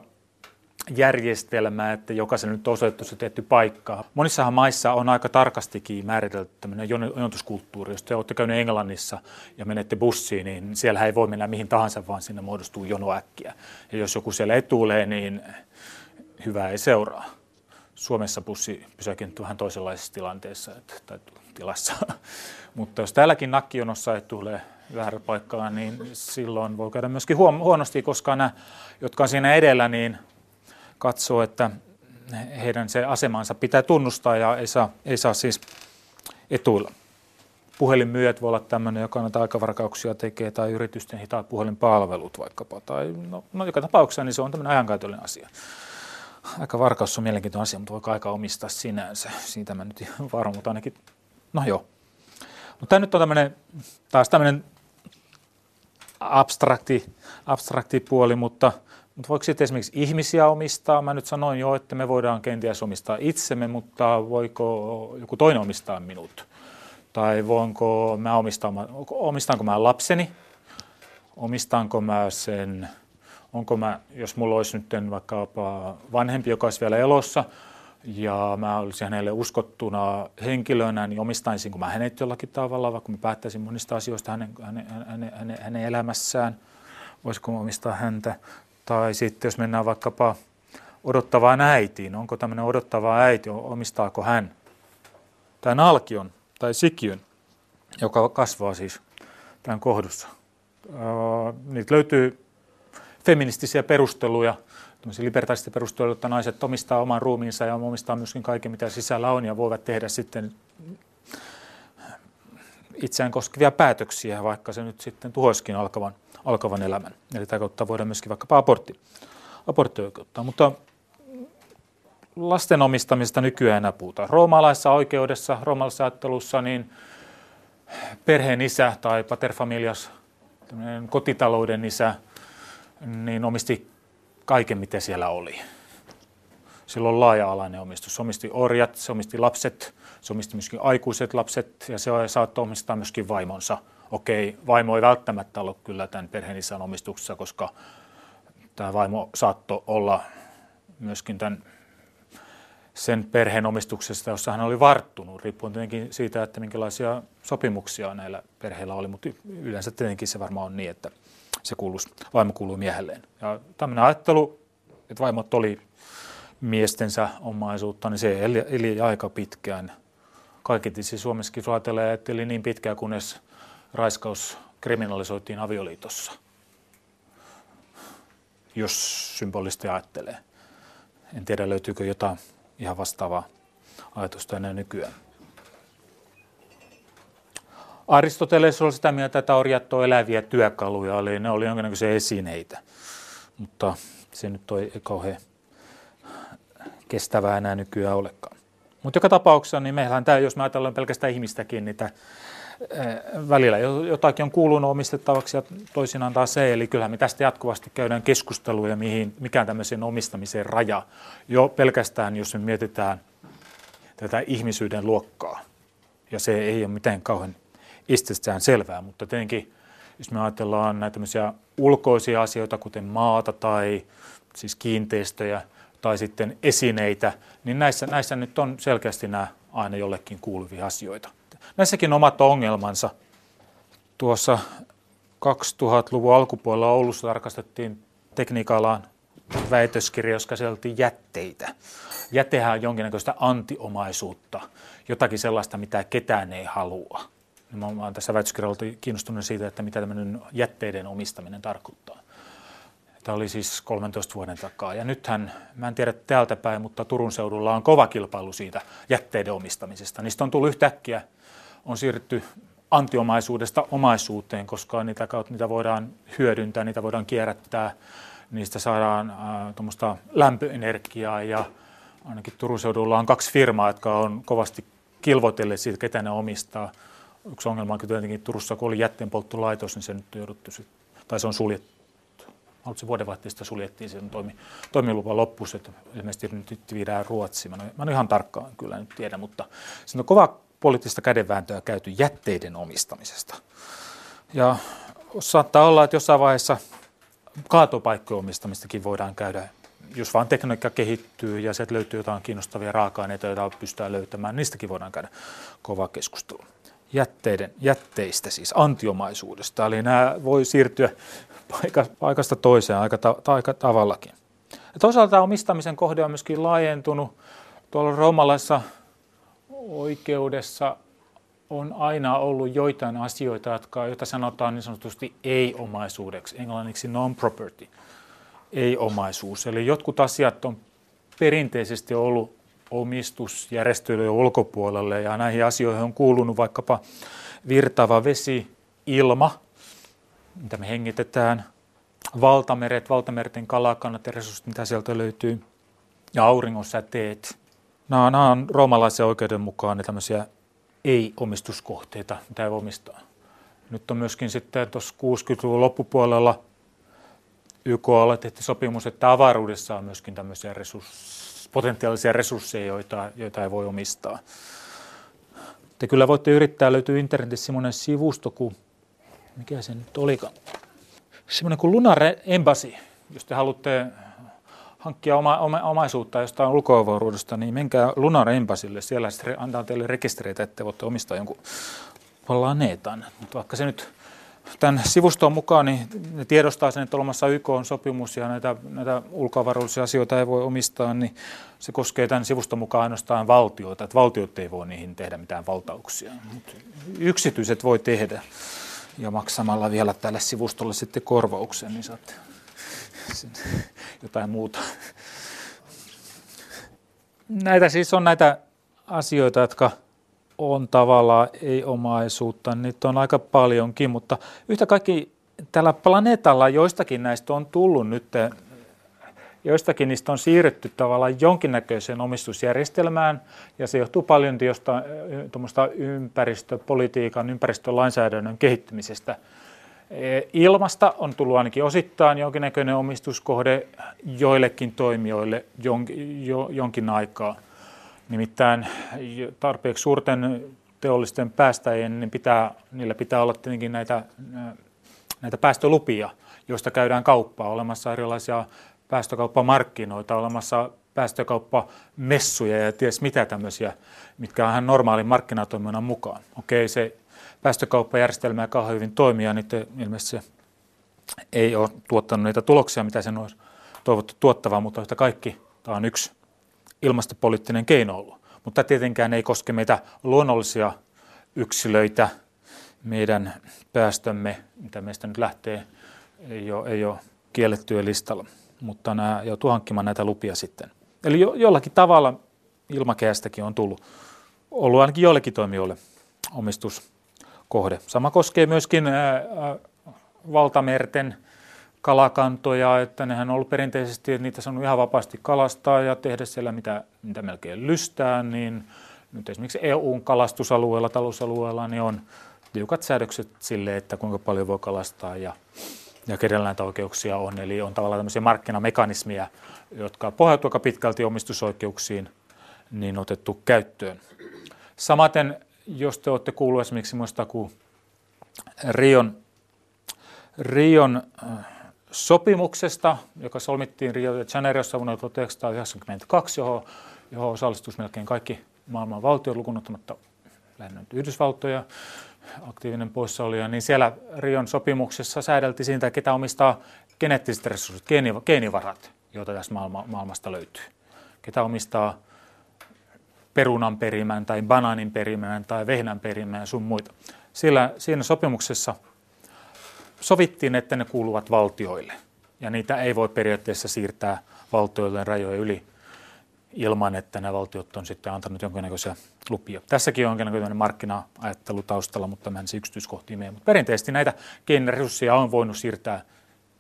järjestelmää, että jokaisen nyt osoitettu se tietty paikka. Monissahan maissa on aika tarkastikin määritelty tämmöinen jonotuskulttuuri. Jos te olette käyneet Englannissa ja menette bussiin, niin siellä ei voi mennä mihin tahansa, vaan sinne muodostuu jono äkkiä. Ja jos joku siellä etulee, niin hyvää ei seuraa. Suomessa bussi pysäkin vähän toisenlaisessa tilanteessa että, tai tilassa. Mutta jos täälläkin nakkijonossa ei tule väärä paikkaan, niin silloin voi käydä myöskin huonosti, koska nämä, jotka on siinä edellä, niin katsoo, että heidän se asemansa pitää tunnustaa ja ei saa, ei saa siis etuilla. Puhelinmyyjät voi olla tämmöinen, joka näitä aikavarkauksia tekee, tai yritysten hitaat puhelinpalvelut vaikkapa, tai no, no joka tapauksessa niin se on tämmöinen ajankäytöllinen asia aika varkaus on mielenkiintoinen asia, mutta voiko aika omistaa sinänsä? Siitä mä nyt varma, mutta ainakin, no joo. Mutta tämä nyt on tämmöinen, taas tämmöinen abstrakti, abstrakti puoli, mutta, mutta voiko sitten esimerkiksi ihmisiä omistaa? Mä nyt sanoin jo, että me voidaan kenties omistaa itsemme, mutta voiko joku toinen omistaa minut? Tai voinko mä omistaa, omistaanko mä lapseni? Omistaanko mä sen onko mä, jos mulla olisi nyt vaikka vanhempi, joka olisi vielä elossa, ja mä olisin hänelle uskottuna henkilönä, niin omistaisinko mä hänet jollakin tavalla, vaikka mä päättäisin monista asioista hänen, hänen, hänen, hänen, hänen elämässään, voisiko mä omistaa häntä. Tai sitten jos mennään vaikkapa odottavaan äitiin, onko tämmöinen odottava äiti, omistaako hän tämän alkion tai sikiön, joka kasvaa siis tämän kohdussa. Niitä löytyy feministisiä perusteluja, libertaarisia perusteluja, että naiset omistaa oman ruumiinsa ja omistaa myöskin kaiken, mitä sisällä on ja voivat tehdä sitten itseään koskevia päätöksiä, vaikka se nyt sitten tuhoiskin alkavan, alkavan elämän. Eli tätä kautta voidaan myöskin vaikkapa abortti, abortti oikeuttaa. Mutta lasten omistamista nykyään enää puhutaan. Roomalaisessa oikeudessa, roomalaisessa ajattelussa, niin perheen isä tai paterfamilias, kotitalouden isä, niin omisti kaiken, mitä siellä oli. Sillä on laaja-alainen omistus. Se omisti orjat, se omisti lapset, se omisti myöskin aikuiset lapset ja se saattoi omistaa myöskin vaimonsa. Okei, vaimo ei välttämättä ollut kyllä tämän perheenisän omistuksessa, koska tämä vaimo saattoi olla myöskin tämän sen perheen omistuksesta, jossa hän oli varttunut, riippuen tietenkin siitä, että minkälaisia sopimuksia näillä perheillä oli, mutta yleensä tietenkin se varmaan on niin, että se kuuluisi, vaimo kuuluu miehelleen. Ja tämmöinen ajattelu, että vaimot oli miestensä omaisuutta, niin se eli, eli aika pitkään. Kaikki siis Suomessakin että eli niin pitkään, kunnes raiskaus kriminalisoitiin avioliitossa, jos symbolisesti ajattelee. En tiedä, löytyykö jotain ihan vastaavaa ajatusta enää nykyään. Aristoteles oli sitä mieltä, että orjat on eläviä työkaluja, eli ne oli jonkinlaisia esineitä. Mutta se nyt ei kauhean kestävää enää nykyään olekaan. Mutta joka tapauksessa, niin meillähän tämä, jos me ajatellaan pelkästään ihmistäkin, niin tämä, välillä jotakin on kuulunut omistettavaksi ja toisinaan taas ei. Eli kyllähän me tästä jatkuvasti käydään keskusteluja, mihin, mikä tämmöisen omistamisen raja. Jo pelkästään, jos me mietitään tätä ihmisyyden luokkaa. Ja se ei ole mitään kauhean itsestään selvää, mutta tietenkin jos me ajatellaan näitä ulkoisia asioita, kuten maata tai siis kiinteistöjä tai sitten esineitä, niin näissä, näissä nyt on selkeästi nämä aina jollekin kuuluvia asioita. Näissäkin omat ongelmansa. Tuossa 2000-luvun alkupuolella Oulussa tarkastettiin tekniikalaan väitöskirja, jossa käsiteltiin jätteitä. Jätehän on jonkinnäköistä antiomaisuutta, jotakin sellaista, mitä ketään ei halua. Mä olen tässä väitöskirjalla kiinnostunut siitä, että mitä tämmöinen jätteiden omistaminen tarkoittaa. Tämä oli siis 13 vuoden takaa. Ja nythän, mä en tiedä täältä päin, mutta Turun seudulla on kova kilpailu siitä jätteiden omistamisesta. Niistä on tullut yhtäkkiä, on siirrytty antiomaisuudesta omaisuuteen, koska niitä kautta niitä voidaan hyödyntää, niitä voidaan kierrättää, niistä saadaan äh, tuommoista lämpöenergiaa ja ainakin Turun seudulla on kaksi firmaa, jotka on kovasti kilvoitelleet siitä, ketä ne omistaa. Yksi ongelma on tietenkin Turussa, kun oli jätteenpolttolaitos, niin se nyt jouduttu, tai se on suljettu Haluatko vuodenvaihteesta suljettiin sen toimi, toimilupa loppuun, että ilmeisesti nyt viedään Ruotsiin. Mä, mä en ihan tarkkaan kyllä nyt tiedä, mutta siinä on kova poliittista kädenvääntöä käyty jätteiden omistamisesta. Ja saattaa olla, että jossain vaiheessa kaatopaikkojen omistamistakin voidaan käydä, jos vaan tekniikka kehittyy ja sieltä löytyy jotain kiinnostavia raaka-aineita, joita pystytään löytämään, niistäkin voidaan käydä kova keskustelu. Jätteiden, jätteistä siis, antiomaisuudesta. Eli nämä voi siirtyä paikasta toiseen aika, ta, aika tavallakin. Ja toisaalta omistamisen kohde on myöskin laajentunut. Tuolla roomalaisessa oikeudessa on aina ollut joitain asioita, jotka, joita sanotaan niin sanotusti ei-omaisuudeksi, englanniksi non-property, ei-omaisuus. Eli jotkut asiat on perinteisesti ollut omistusjärjestelyjen ulkopuolelle ja näihin asioihin on kuulunut vaikkapa virtava vesi, ilma – mitä me hengitetään, valtameret, valtamerten kalakannat ja resurssit, mitä sieltä löytyy, ja auringon säteet. Nämä, nämä on roomalaisen oikeuden mukaan ne tämmöisiä ei-omistuskohteita, mitä ei omistaa. Nyt on myöskin sitten tuossa 60-luvun loppupuolella YKlla tehty sopimus, että avaruudessa on myöskin tämmöisiä resurs, potentiaalisia resursseja, joita, joita ei voi omistaa. Te kyllä voitte yrittää, löytyy internetissä semmoinen sivusto kuin mikä se nyt olikaan, semmoinen kuin Lunar Embassy, jos te haluatte hankkia oma, oma, omaisuutta jostain ulkoavaruudesta, niin menkää Lunar Embassylle. Siellä antaa teille rekistereitä, että voitte omistaa jonkun planeetan. Mutta vaikka se nyt tämän sivuston mukaan, niin ne tiedostaa sen, että olemassa YK on sopimus ja näitä, näitä ulkoavaruudellisia asioita ei voi omistaa, niin se koskee tämän sivuston mukaan ainoastaan valtioita, että valtiot ei voi niihin tehdä mitään valtauksia, mutta yksityiset voi tehdä ja maksamalla vielä tälle sivustolle sitten korvauksen, niin saatte jotain muuta. Näitä siis on näitä asioita, jotka on tavallaan ei-omaisuutta, niitä on aika paljonkin, mutta yhtä kaikki tällä planeetalla joistakin näistä on tullut nyt joistakin niistä on siirretty tavallaan jonkinnäköiseen omistusjärjestelmään, ja se johtuu paljon jostain ympäristöpolitiikan, ympäristölainsäädännön kehittymisestä. E, ilmasta on tullut ainakin osittain jonkinnäköinen omistuskohde joillekin toimijoille jonkin aikaa. Nimittäin tarpeeksi suurten teollisten päästäjien, niin pitää, niillä pitää olla tietenkin näitä, näitä päästölupia, joista käydään kauppaa, olemassa erilaisia päästökauppamarkkinoita, olemassa päästökauppamessuja ja ties mitä tämmöisiä, mitkä on ihan normaalin markkinatoiminnan mukaan. Okei, se päästökauppajärjestelmä ei kauhean hyvin toimia, niin ilmeisesti se ei ole tuottanut niitä tuloksia, mitä sen olisi toivottu tuottavaa, mutta yhtä kaikki tämä on yksi ilmastopoliittinen keino ollut. Mutta tietenkään ei koske meitä luonnollisia yksilöitä, meidän päästömme, mitä meistä nyt lähtee, ei ole, ei ole kiellettyä listalla mutta nämä joutuu hankkimaan näitä lupia sitten. Eli jo, jollakin tavalla ilmakehästäkin on tullut, ollut ainakin joillekin toimijoille omistuskohde. Sama koskee myöskin ää, valtamerten kalakantoja, että nehän on ollut perinteisesti, että niitä saanut ihan vapaasti kalastaa ja tehdä siellä mitä, mitä melkein lystää, niin nyt esimerkiksi EUn kalastusalueella, talousalueella, niin on tiukat säädökset sille, että kuinka paljon voi kalastaa ja ja kenellä oikeuksia on. Eli on tavallaan tämmöisiä markkinamekanismia, jotka pohjautuvat aika pitkälti omistusoikeuksiin, niin otettu käyttöön. Samaten, jos te olette kuulleet esimerkiksi muista kuin Rion, Rion äh, sopimuksesta, joka solmittiin Rio de Janeirossa vuonna 1992, johon, johon osallistuisi melkein kaikki maailman valtiot lukunottamatta lähinnä Yhdysvaltoja. aktiivinen poissaolija, niin siellä Rion sopimuksessa säädeltiin siitä, ketä omistaa geneettiset resurssit, geenivarat, joita tästä maailma, maailmasta löytyy. Ketä omistaa perunan perimän tai banaanin perimän tai vehnän perimän ja sun muita. Sillä, siinä sopimuksessa sovittiin, että ne kuuluvat valtioille ja niitä ei voi periaatteessa siirtää valtioiden rajojen yli ilman, että nämä valtiot on sitten antanut jonkinnäköisiä lupia. Tässäkin on jonkinnäköinen markkina-ajattelu taustalla, mutta mä en se yksityiskohtiin mene. Mutta perinteisesti näitä geeniresursseja on voinut siirtää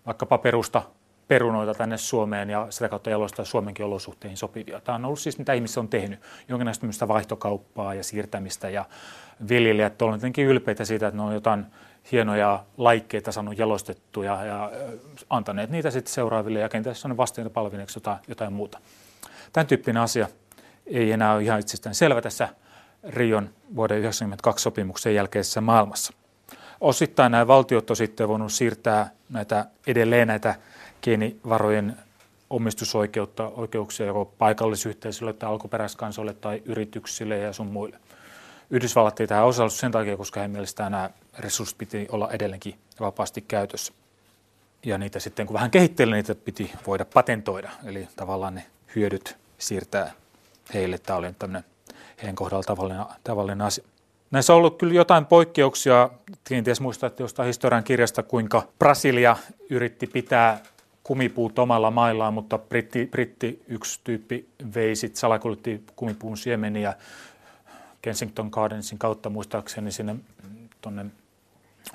vaikkapa perusta perunoita tänne Suomeen ja sitä kautta jalostaa Suomenkin olosuhteihin sopivia. Tämä on ollut siis mitä ihmiset on tehnyt, jonkinlaista vaihtokauppaa ja siirtämistä ja viljelijät ovat jotenkin ylpeitä siitä, että ne on jotain hienoja laikkeita saanut jalostettuja ja antaneet niitä sitten seuraaville ja kenties on vasteita palvineeksi jotain, jotain muuta. Tämän tyyppinen asia ei enää ole ihan itsestään selvä tässä Rion vuoden 1992 sopimuksen jälkeisessä maailmassa. Osittain nämä valtiot on sitten voinut siirtää näitä, edelleen näitä geenivarojen omistusoikeutta, oikeuksia joko paikallisyhteisölle tai alkuperäiskansoille tai yrityksille ja sun muille. Yhdysvallat ei tähän osallistu sen takia, koska heidän mielestään nämä resurssit piti olla edelleenkin vapaasti käytössä. Ja niitä sitten kun vähän kehitteli, niitä piti voida patentoida, eli tavallaan ne hyödyt siirtää heille. Tämä oli tämmöinen heidän kohdalla tavallinen, tavallinen asia. Näissä on ollut kyllä jotain poikkeuksia. Kenties muistatte jostain historian kirjasta, kuinka Brasilia yritti pitää kumipuut omalla maillaan, mutta britti, britti yksi tyyppi vei sitten salakuljetti kumipuun siemeniä Kensington Gardensin kautta muistaakseni sinne tuonne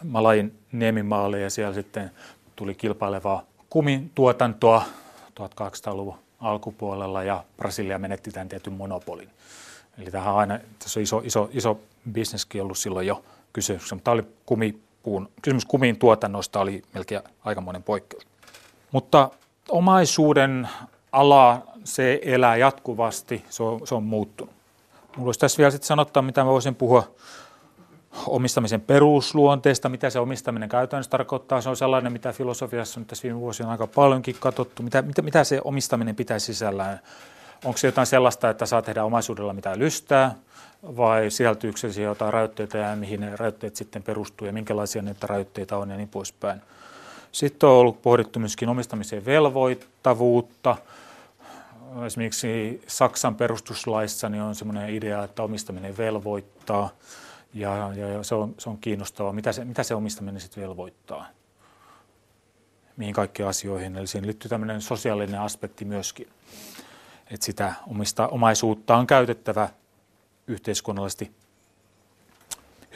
Malain niemimaalle ja siellä sitten tuli kilpailevaa kumituotantoa 1800-luvun alkupuolella ja Brasilia menetti tämän tietyn monopolin. Eli tähän aina, tässä on iso, iso, iso bisneskin ollut silloin jo kysymys, mutta tämä oli kumipuun, kysymys kumiin tuotannosta oli melkein aikamoinen poikkeus. Mutta omaisuuden ala, se elää jatkuvasti, se on, se on muuttunut. Mulla olisi tässä vielä sitten sanottaa, mitä mä voisin puhua omistamisen perusluonteesta, mitä se omistaminen käytännössä tarkoittaa. Se on sellainen, mitä filosofiassa on tässä viime vuosina aika paljonkin katsottu. Mitä, mitä, mitä se omistaminen pitäisi sisällään? Onko se jotain sellaista, että saa tehdä omaisuudella mitä lystää, vai sisältyykö se jotain rajoitteita ja mihin ne rajoitteet sitten perustuu ja minkälaisia niitä rajoitteita on ja niin poispäin. Sitten on ollut pohdittu myöskin omistamisen velvoittavuutta. Esimerkiksi Saksan perustuslaissa niin on sellainen idea, että omistaminen velvoittaa – ja, ja, ja se, on, se on kiinnostavaa, mitä se, mitä se omistaminen sitten velvoittaa, mihin kaikkiin asioihin. Eli siihen liittyy tämmöinen sosiaalinen aspekti myöskin, että sitä omista omaisuutta on käytettävä yhteiskunnallisesti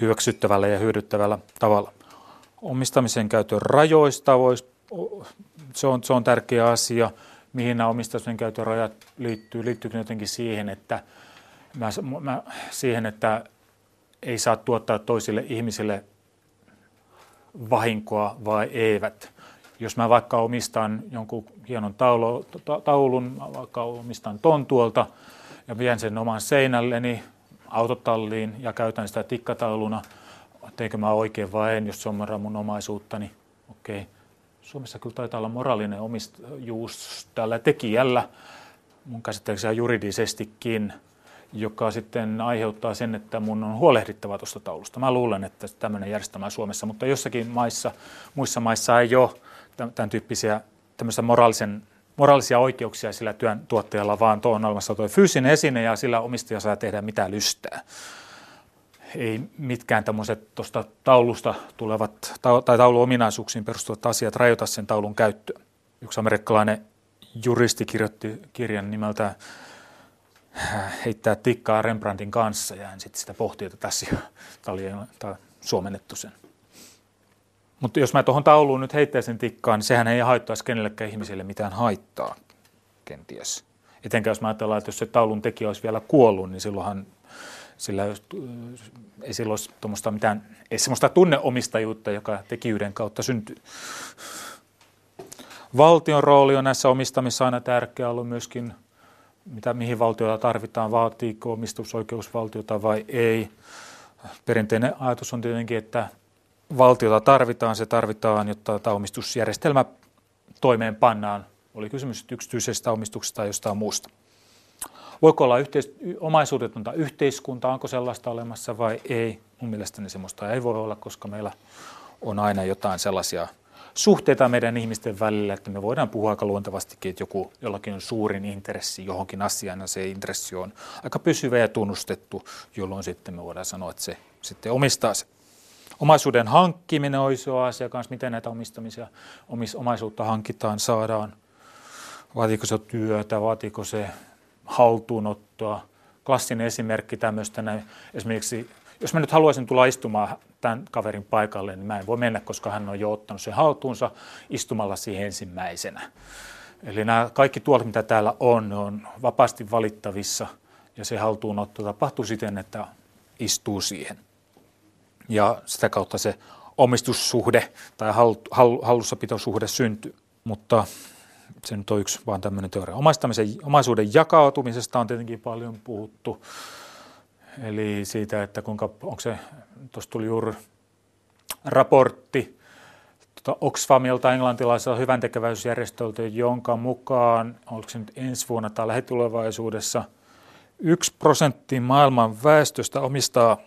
hyväksyttävällä ja hyödyttävällä tavalla. Omistamisen käytön rajoista voisi, se, on, se on tärkeä asia. Mihin nämä omistamisen käytön rajat liittyy? Liittyykö jotenkin siihen, että, mä, mä, siihen, että ei saa tuottaa toisille ihmisille vahinkoa vai eivät. Jos mä vaikka omistan jonkun hienon taulu, taulun, vaikka omistan tontuolta ja vien sen oman seinälleni autotalliin ja käytän sitä tikkatauluna, teinkö mä oikein vai en, jos se on mun omaisuuttani, okei. Okay. Suomessa kyllä taitaa olla moraalinen omistajuus tällä tekijällä, mun käsittääkseni juridisestikin – joka sitten aiheuttaa sen, että mun on huolehdittava tuosta taulusta. Mä luulen, että tämmöinen järjestelmä Suomessa, mutta jossakin maissa, muissa maissa ei ole tämän tyyppisiä tämmöisiä moraalisen, moraalisia oikeuksia sillä työn tuottajalla, vaan tuo on olemassa tuo fyysinen esine ja sillä omistaja saa tehdä mitä lystää. Ei mitkään tämmöiset tuosta taulusta tulevat tai tauluominaisuuksiin perustuvat asiat rajoita sen taulun käyttöä. Yksi amerikkalainen juristi kirjoitti kirjan nimeltä heittää tikkaa Rembrandtin kanssa ja hän sitten sitä pohtii tätä asiaa. Tämä oli suomennettu sen. Mutta jos mä tuohon tauluun nyt heittäisin tikkaan, niin sehän ei haittaisi kenellekään ihmisille mitään haittaa kenties. Etenkään jos mä ajatellaan, että jos se taulun tekijä olisi vielä kuollut, niin silloinhan sillä ei silloin olisi mitään, ei semmoista tunneomistajuutta, joka tekijyyden kautta syntyy. Valtion rooli on näissä omistamissa aina tärkeä ollut myöskin – mitä, mihin valtiota tarvitaan, vaatiiko omistusoikeus valtiota vai ei. Perinteinen ajatus on tietenkin, että valtiota tarvitaan, se tarvitaan, jotta tämä omistusjärjestelmä toimeenpannaan. Oli kysymys yksityisestä omistuksesta tai jostain muusta. Voiko olla yhteis- omaisuudetonta yhteiskuntaa, onko sellaista olemassa vai ei? mun mielestäni semmoista ei voi olla, koska meillä on aina jotain sellaisia suhteita meidän ihmisten välillä, että me voidaan puhua aika luontevastikin, että joku, jollakin on suurin intressi johonkin asiaan ja se intressi on aika pysyvä ja tunnustettu, jolloin sitten me voidaan sanoa, että se sitten omistaa se. Omaisuuden hankkiminen on iso asia kanssa, miten näitä omistamisia, omis, omaisuutta hankitaan, saadaan. Vaatiiko se työtä, vaatiiko se haltuunottoa. Klassinen esimerkki tämmöistä näin, esimerkiksi jos mä nyt haluaisin tulla istumaan tämän kaverin paikalle, niin mä en voi mennä, koska hän on jo ottanut sen haltuunsa istumalla siihen ensimmäisenä. Eli nämä kaikki tuolit, mitä täällä on, on vapaasti valittavissa ja se haltuunotto tapahtuu siten, että istuu siihen. Ja sitä kautta se omistussuhde tai hallussapitosuhde syntyy. Mutta se nyt on yksi vaan tämmöinen teoria. Omaistamisen, omaisuuden jakautumisesta on tietenkin paljon puhuttu. Eli siitä, että kuinka, onko se, tuossa tuli juuri raportti tuota Oxfamilta englantilaiselta hyväntekeväisyysjärjestöltä, jonka mukaan, onko se nyt ensi vuonna tai lähitulevaisuudessa, yksi prosentti maailman väestöstä omistaa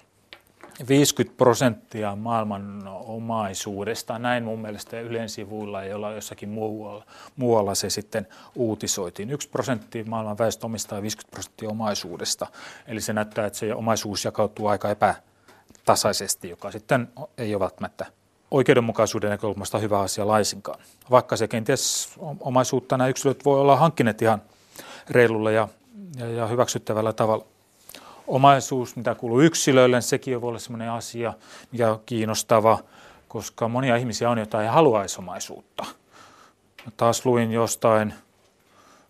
50 prosenttia maailman omaisuudesta. Näin mun mielestä Ylen sivuilla ei olla jossakin muualla, muualla se sitten uutisoitiin. Yksi prosentti maailman väestö omistaa 50 prosenttia omaisuudesta. Eli se näyttää, että se omaisuus jakautuu aika epätasaisesti, joka sitten ei ole välttämättä oikeudenmukaisuuden näkökulmasta hyvä asia laisinkaan. Vaikka se kenties omaisuutta nämä yksilöt voi olla hankkineet ihan reilulla ja, ja, ja hyväksyttävällä tavalla omaisuus, mitä kuuluu yksilöille, niin sekin voi olla sellainen asia, mikä on kiinnostava, koska monia ihmisiä on, joita ei haluaisi omaisuutta. Mä taas luin jostain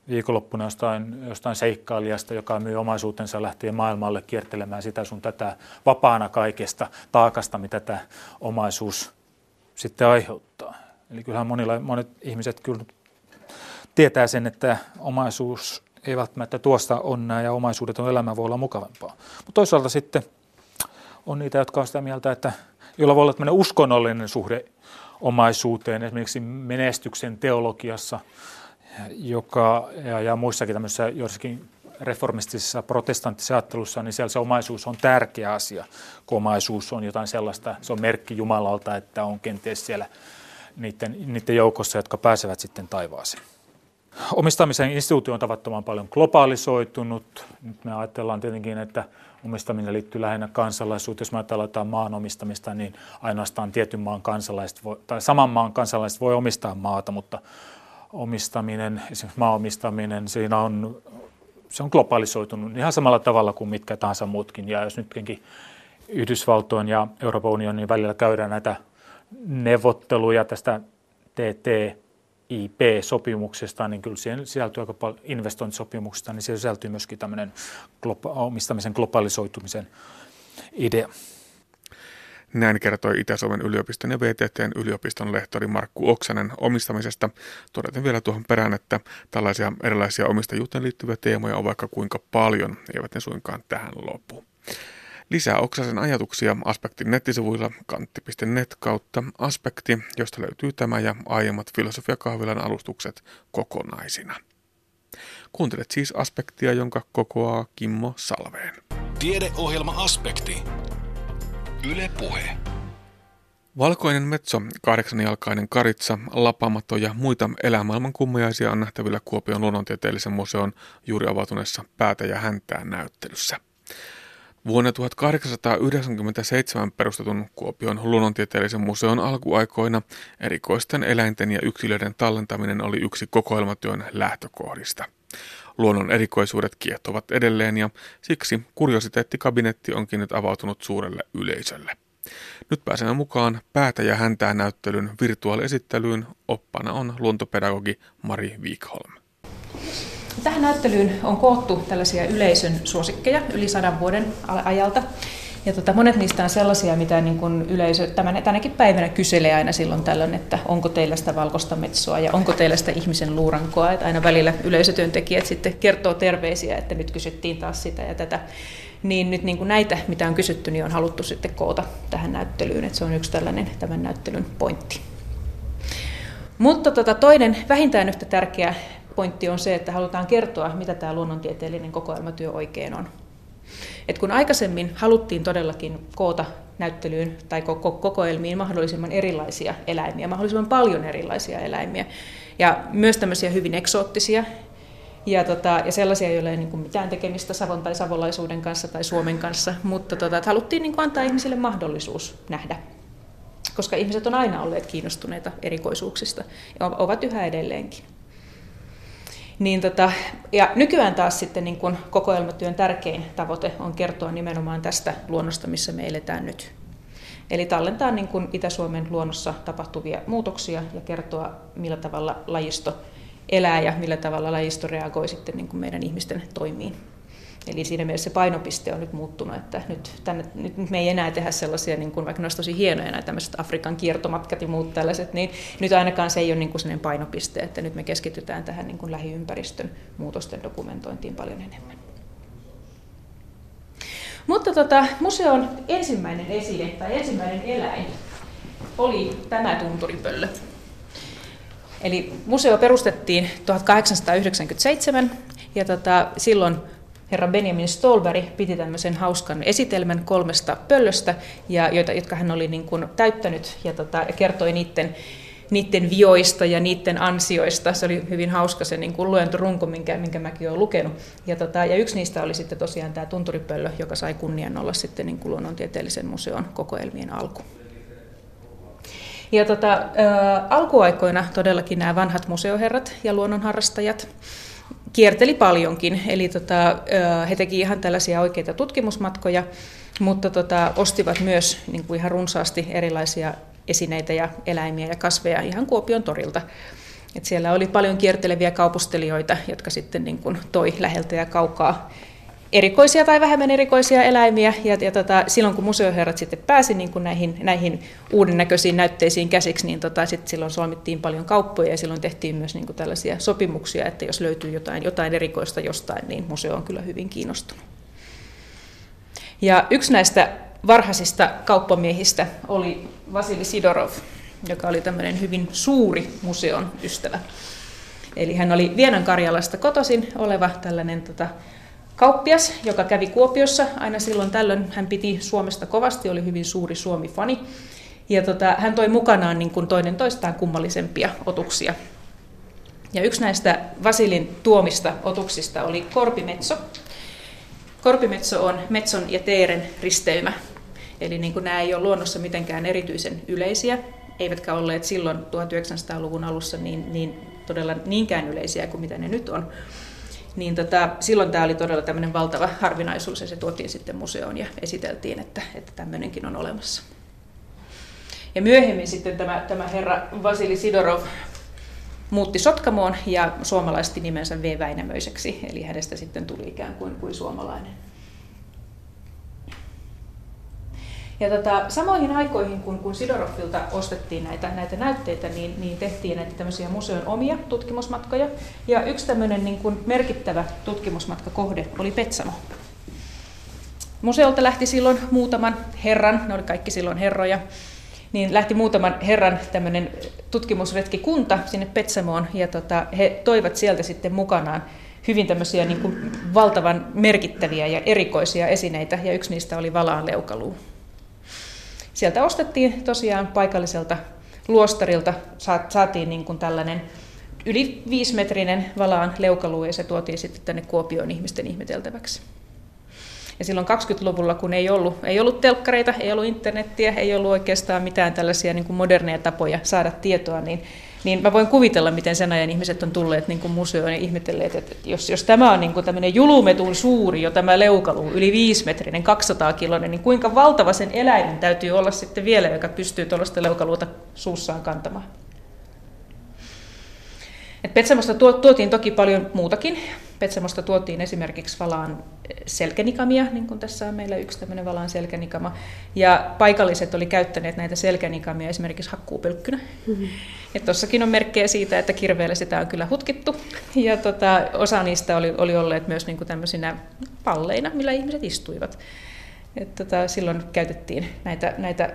viikonloppuna jostain, jostain seikkailijasta, joka myy omaisuutensa lähtien maailmalle kiertelemään sitä sun tätä vapaana kaikesta taakasta, mitä tämä omaisuus sitten aiheuttaa. Eli kyllähän monilla, monet ihmiset kyllä tietää sen, että omaisuus ei välttämättä tuosta onnea ja omaisuudeton elämä voi olla mukavampaa. Mutta toisaalta sitten on niitä, jotka on sitä mieltä, että jolla voi olla tämmöinen uskonnollinen suhde omaisuuteen, esimerkiksi menestyksen teologiassa joka, ja, ja muissakin tämmöisissä joissakin reformistisessa protestanttisessa ajattelussa, niin siellä se omaisuus on tärkeä asia, kun omaisuus on jotain sellaista, se on merkki Jumalalta, että on kenties siellä niiden, niiden joukossa, jotka pääsevät sitten taivaaseen. Omistamisen instituutio on tavattoman paljon globaalisoitunut. Nyt me ajatellaan tietenkin, että omistaminen liittyy lähinnä kansalaisuuteen. Jos me ajatellaan maan omistamista, niin ainoastaan tietyn maan kansalaiset voi, tai saman maan kansalaiset voi omistaa maata, mutta omistaminen, esimerkiksi maaomistaminen, siinä on, se on globalisoitunut ihan samalla tavalla kuin mitkä tahansa muutkin. Ja jos nytkin Yhdysvaltojen ja Euroopan unionin välillä käydään näitä neuvotteluja tästä TT IP-sopimuksesta, niin kyllä siihen sisältyy aika paljon investointisopimuksesta, niin siihen sisältyy myöskin tämmöinen globa- omistamisen globalisoitumisen idea. Näin kertoi Itä-Suomen yliopiston ja VTTn yliopiston lehtori Markku Oksanen omistamisesta. Todetaan vielä tuohon perään, että tällaisia erilaisia omistajuuteen liittyviä teemoja on vaikka kuinka paljon, eivät ne suinkaan tähän lopu. Lisää Oksasen ajatuksia Aspektin nettisivuilla kantti.net kautta aspekti, josta löytyy tämä ja aiemmat filosofiakahvilan alustukset kokonaisina. Kuuntelet siis Aspektia, jonka kokoaa Kimmo Salveen. Tiedeohjelma Aspekti. Yle Puhe. Valkoinen metso, kahdeksanjalkainen karitsa, lapamato ja muita elämaailman kummiaisia on nähtävillä Kuopion luonnontieteellisen museon juuri avautuneessa päätä ja häntää näyttelyssä. Vuonna 1897 perustetun Kuopion luonnontieteellisen museon alkuaikoina erikoisten eläinten ja yksilöiden tallentaminen oli yksi kokoelmatyön lähtökohdista. Luonnon erikoisuudet kiehtovat edelleen ja siksi kuriositeettikabinetti onkin nyt avautunut suurelle yleisölle. Nyt pääsemme mukaan päätä ja häntää näyttelyn virtuaaliesittelyyn. Oppana on luontopedagogi Mari Wikholm. Tähän näyttelyyn on koottu tällaisia yleisön suosikkeja yli sadan vuoden ajalta. Ja tota, monet niistä on sellaisia, mitä niin kun yleisö tämän, tänäkin päivänä kyselee aina silloin tällöin, että onko teillä sitä valkoista metsoa ja onko teillä sitä ihmisen luurankoa. Että aina välillä yleisötyöntekijät sitten kertoo terveisiä, että nyt kysyttiin taas sitä ja tätä. Niin nyt niin kuin näitä, mitä on kysytty, niin on haluttu sitten koota tähän näyttelyyn. Että se on yksi tällainen tämän näyttelyn pointti. Mutta tota, toinen vähintään yhtä tärkeä pointti on se, että halutaan kertoa, mitä tämä luonnontieteellinen kokoelmatyö oikein on. Et kun aikaisemmin haluttiin todellakin koota näyttelyyn tai kokoelmiin mahdollisimman erilaisia eläimiä, mahdollisimman paljon erilaisia eläimiä, ja myös tämmöisiä hyvin eksoottisia ja, tota, ja sellaisia, joilla ei niin kuin mitään tekemistä Savon tai savolaisuuden kanssa tai Suomen kanssa, mutta tota, että haluttiin niin kuin antaa ihmisille mahdollisuus nähdä, koska ihmiset on aina olleet kiinnostuneita erikoisuuksista ja ovat yhä edelleenkin. Niin tota, ja nykyään taas sitten niin kun kokoelmatyön tärkein tavoite on kertoa nimenomaan tästä luonnosta, missä me eletään nyt. Eli tallentaa niin kun Itä-Suomen luonnossa tapahtuvia muutoksia ja kertoa, millä tavalla lajisto elää ja millä tavalla lajisto reagoi sitten niin kuin meidän ihmisten toimiin. Eli siinä mielessä se painopiste on nyt muuttunut, että nyt, tänne, nyt me ei enää tehdä sellaisia, niin kuin, vaikka ne tosi hienoja nämä tämmöiset Afrikan kiertomatkat ja muut tällaiset, niin nyt ainakaan se ei ole niin kuin sellainen painopiste, että nyt me keskitytään tähän niin kuin lähiympäristön muutosten dokumentointiin paljon enemmän. Mutta tota, museon ensimmäinen esine tai ensimmäinen eläin oli tämä tunturipöllö. Eli museo perustettiin 1897 ja tota, silloin herra Benjamin Stolberg piti tämmöisen hauskan esitelmän kolmesta pöllöstä, ja, joita, jotka hän oli niin kuin täyttänyt ja, tota, kertoi niiden, niiden vioista ja niiden ansioista. Se oli hyvin hauska se niin kuin luentorunko, minkä, minkä mäkin olen lukenut. Ja, tota, ja yksi niistä oli sitten tosiaan tämä tunturipöllö, joka sai kunnian olla sitten niin kuin luonnontieteellisen museon kokoelmien alku. Ja tota, ä, alkuaikoina todellakin nämä vanhat museoherrat ja luonnonharrastajat kierteli paljonkin, eli tota, he teki ihan tällaisia oikeita tutkimusmatkoja, mutta tota, ostivat myös niin kuin ihan runsaasti erilaisia esineitä ja eläimiä ja kasveja ihan Kuopion torilta. Et siellä oli paljon kierteleviä kaupustelijoita, jotka sitten niin kuin toi läheltä ja kaukaa erikoisia tai vähemmän erikoisia eläimiä. Ja, ja tota, silloin kun museoherrat sitten pääsi niin kuin näihin, näihin uuden näköisiin näytteisiin käsiksi, niin tota, sit silloin solmittiin paljon kauppoja ja silloin tehtiin myös niin kuin tällaisia sopimuksia, että jos löytyy jotain, jotain erikoista jostain, niin museo on kyllä hyvin kiinnostunut. Ja yksi näistä varhaisista kauppamiehistä oli Vasili Sidorov, joka oli tämmöinen hyvin suuri museon ystävä. Eli hän oli Vienan Karjalasta kotoisin oleva tällainen tota, kauppias, joka kävi Kuopiossa aina silloin tällöin. Hän piti Suomesta kovasti, oli hyvin suuri Suomi-fani. Ja tota, hän toi mukanaan niin kuin toinen toistaan kummallisempia otuksia. Ja yksi näistä Vasilin tuomista otuksista oli korpimetso. Korpimetso on metson ja teeren risteymä. Eli niin kuin nämä ei ole luonnossa mitenkään erityisen yleisiä, eivätkä olleet silloin 1900-luvun alussa niin, niin todella niinkään yleisiä kuin mitä ne nyt on niin tota, silloin tämä oli todella tämmöinen valtava harvinaisuus ja se tuotiin sitten museoon ja esiteltiin, että, että tämmöinenkin on olemassa. Ja myöhemmin sitten tämä, tämä herra Vasili Sidorov muutti Sotkamoon ja suomalaisti nimensä V. Väinämöiseksi, eli hänestä sitten tuli ikään kuin, kuin suomalainen. Ja tota, samoihin aikoihin, kun, kun Sidoroffilta ostettiin näitä, näitä näytteitä, niin, niin tehtiin näitä tämmöisiä museon omia tutkimusmatkoja. Ja yksi tämmöinen niin kuin merkittävä tutkimusmatkakohde oli Petsamo. Museolta lähti silloin muutaman herran, ne oli kaikki silloin herroja, niin lähti muutaman herran tämmöinen tutkimusretkikunta sinne Petsamoon, ja tota, he toivat sieltä sitten mukanaan hyvin tämmöisiä niin kuin valtavan merkittäviä ja erikoisia esineitä, ja yksi niistä oli valaan leukaluu. Sieltä ostettiin tosiaan paikalliselta luostarilta, saatiin niin kuin tällainen yli viisimetrinen valaan leukaluu ja se tuotiin sitten tänne Kuopioon ihmisten ihmeteltäväksi. Ja silloin 20-luvulla, kun ei ollut, ei ollut telkkareita, ei ollut internettiä, ei ollut oikeastaan mitään tällaisia niin kuin moderneja tapoja saada tietoa, niin niin mä voin kuvitella, miten sen ajan ihmiset on tulleet niin kuin museoon ja ihmetelleet, että jos, jos tämä on niin kuin tämmöinen julumetun suuri, jo tämä leukaluu, yli 5 metrinen, 200 kiloinen, niin kuinka valtava sen eläimen täytyy olla sitten vielä, joka pystyy tuollaista leukaluuta suussaan kantamaan. Et Petsamosta tuotiin toki paljon muutakin. Petsamosta tuotiin esimerkiksi valaan selkänikamia, niin kuin tässä on meillä yksi tämmöinen valaan selkänikama. Ja paikalliset oli käyttäneet näitä selkänikamia esimerkiksi hakkuupölkkynä. Mm-hmm. Tuossakin on merkkejä siitä, että kirveellä sitä on kyllä hutkittu. Ja tota, osa niistä oli, oli olleet myös niin kuin tämmöisinä palleina, millä ihmiset istuivat. Et tota, silloin käytettiin näitä, näitä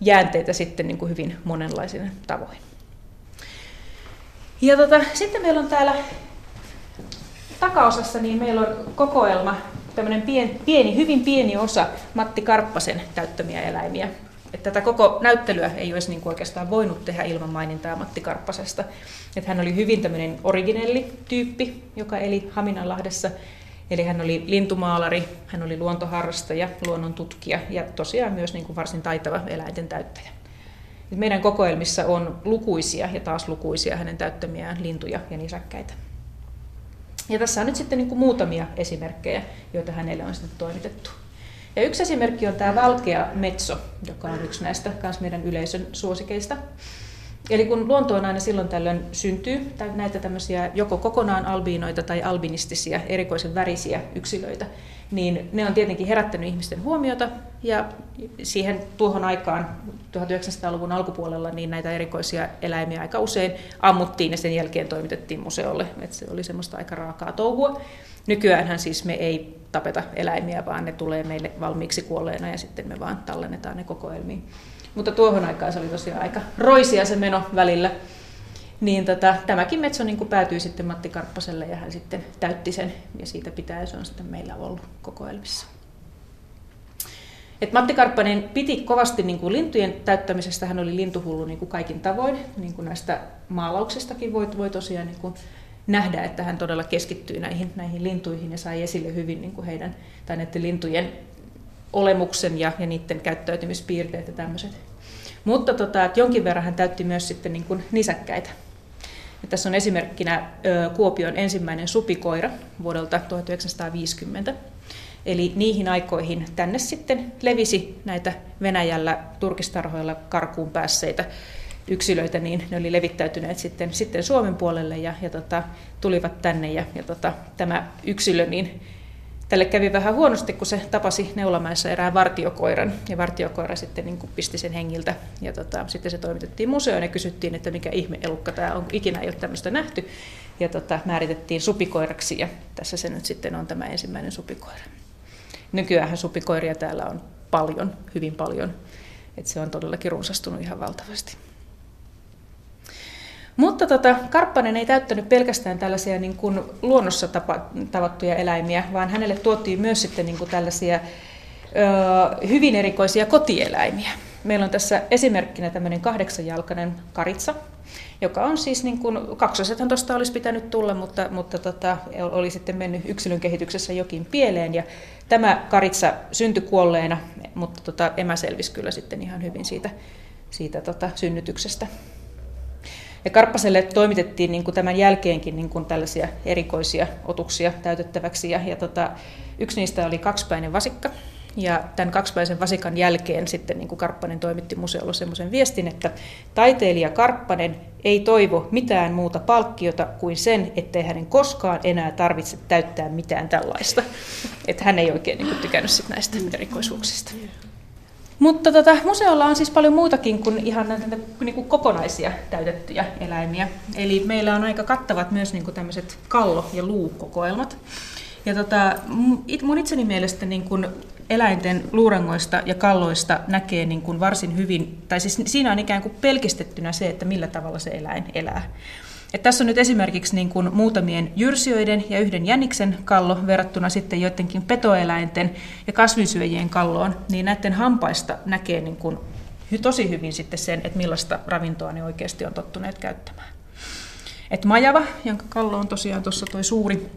jäänteitä sitten niin kuin hyvin monenlaisina tavoin. Ja tota, sitten meillä on täällä takaosassa niin meillä on kokoelma tämmöinen pieni, pieni, hyvin pieni osa Matti Karppasen täyttämiä eläimiä. Että tätä koko näyttelyä ei olisi niin oikeastaan voinut tehdä ilman mainintaa Matti Karppasesta. Että hän oli hyvin tämmöinen originelli tyyppi, joka eli Haminanlahdessa. Eli hän oli lintumaalari, hän oli luontoharrastaja, luonnon tutkija ja tosiaan myös niin kuin varsin taitava eläinten täyttäjä. Meidän kokoelmissa on lukuisia ja taas lukuisia hänen täyttämiään lintuja ja nisäkkäitä. Ja tässä on nyt sitten niin kuin muutamia esimerkkejä, joita hänelle on sitten toimitettu. Ja yksi esimerkki on tämä valkea metso, joka on yksi näistä myös meidän yleisön suosikeista. Eli kun luontoon aina silloin tällöin syntyy näitä tämmöisiä joko kokonaan albiinoita tai albinistisia, erikoisen värisiä yksilöitä, niin ne on tietenkin herättänyt ihmisten huomiota ja siihen tuohon aikaan 1900-luvun alkupuolella niin näitä erikoisia eläimiä aika usein ammuttiin ja sen jälkeen toimitettiin museolle. että se oli semmoista aika raakaa touhua. Nykyäänhän siis me ei tapeta eläimiä, vaan ne tulee meille valmiiksi kuolleena ja sitten me vaan tallennetaan ne kokoelmiin. Mutta tuohon aikaan se oli tosiaan aika roisia se meno välillä. Niin tota, tämäkin metso niin päätyi sitten Matti Karppaselle ja hän sitten täytti sen ja siitä pitää se on sitten meillä ollut kokoelmissa. Et Matti Karppanen piti kovasti niin kuin lintujen täyttämisestä, hän oli lintuhullu niin kuin kaikin tavoin, niin kuin näistä maalauksistakin voi, voi tosiaan niin kuin nähdä, että hän todella keskittyy näihin, näihin lintuihin ja sai esille hyvin niin kuin heidän, tai näiden lintujen olemuksen ja, ja niiden käyttäytymispiirteet ja tämmöiset. Mutta tota, että jonkin verran hän täytti myös sitten niin kuin nisäkkäitä. Ja tässä on esimerkkinä ö, Kuopion ensimmäinen supikoira vuodelta 1950. Eli niihin aikoihin tänne sitten levisi näitä Venäjällä turkistarhoilla karkuun päässeitä yksilöitä, niin ne oli levittäytyneet sitten, sitten Suomen puolelle ja, ja tota, tulivat tänne. Ja, ja tota, tämä yksilö, niin tälle kävi vähän huonosti, kun se tapasi Neulamäessä erään vartiokoiran, ja vartiokoira sitten niin kuin pisti sen hengiltä. Ja tota, sitten se toimitettiin museoon ja kysyttiin, että mikä ihme elukka tämä on, ikinä ei ole tämmöistä nähty. Ja tota, määritettiin supikoiraksi, ja tässä se nyt sitten on tämä ensimmäinen supikoira. Nykyään supikoiria täällä on paljon, hyvin paljon, että se on todellakin runsastunut ihan valtavasti. Mutta tota, Karppanen ei täyttänyt pelkästään tällaisia niin kuin luonnossa tapa, tavattuja eläimiä, vaan hänelle tuotiin myös sitten niin kuin tällaisia ö, hyvin erikoisia kotieläimiä. Meillä on tässä esimerkkinä tämmöinen kahdeksanjalkainen karitsa, joka on siis, niin kuin, kaksosethan tuosta olisi pitänyt tulla, mutta, mutta tota, oli sitten mennyt yksilön kehityksessä jokin pieleen. Ja tämä karitsa syntyi kuolleena, mutta tota, emä selvisi kyllä sitten ihan hyvin siitä, siitä tota, synnytyksestä. Ja Karppaselle toimitettiin niin kuin tämän jälkeenkin niin kuin tällaisia erikoisia otuksia täytettäväksi. Ja, ja tota, yksi niistä oli kaksipäinen vasikka. Ja tämän kaksipäisen vasikan jälkeen sitten niin kuin Karppanen toimitti museolle semmoisen viestin, että taiteilija Karppanen ei toivo mitään muuta palkkiota kuin sen, ettei hänen koskaan enää tarvitse täyttää mitään tällaista. Että hän ei oikein niin kuin, tykännyt sit näistä erikoisuuksista. Mutta tota, museolla on siis paljon muutakin kuin ihan näitä niin kuin kokonaisia täytettyjä eläimiä. Eli meillä on aika kattavat myös niin kuin tämmöiset kallo- ja luukokoelmat. Ja tota, mun itseni mielestä niin kuin eläinten luurangoista ja kalloista näkee niin kuin varsin hyvin, tai siis siinä on ikään kuin pelkistettynä se, että millä tavalla se eläin elää. Et tässä on nyt esimerkiksi niin kuin muutamien jyrsijöiden ja yhden jäniksen kallo verrattuna sitten joidenkin petoeläinten ja kasvinsyöjien kalloon, niin näiden hampaista näkee niin kuin tosi hyvin sitten sen, että millaista ravintoa ne oikeasti on tottuneet käyttämään. Et majava, jonka kallo on tosiaan tuossa tuo suuri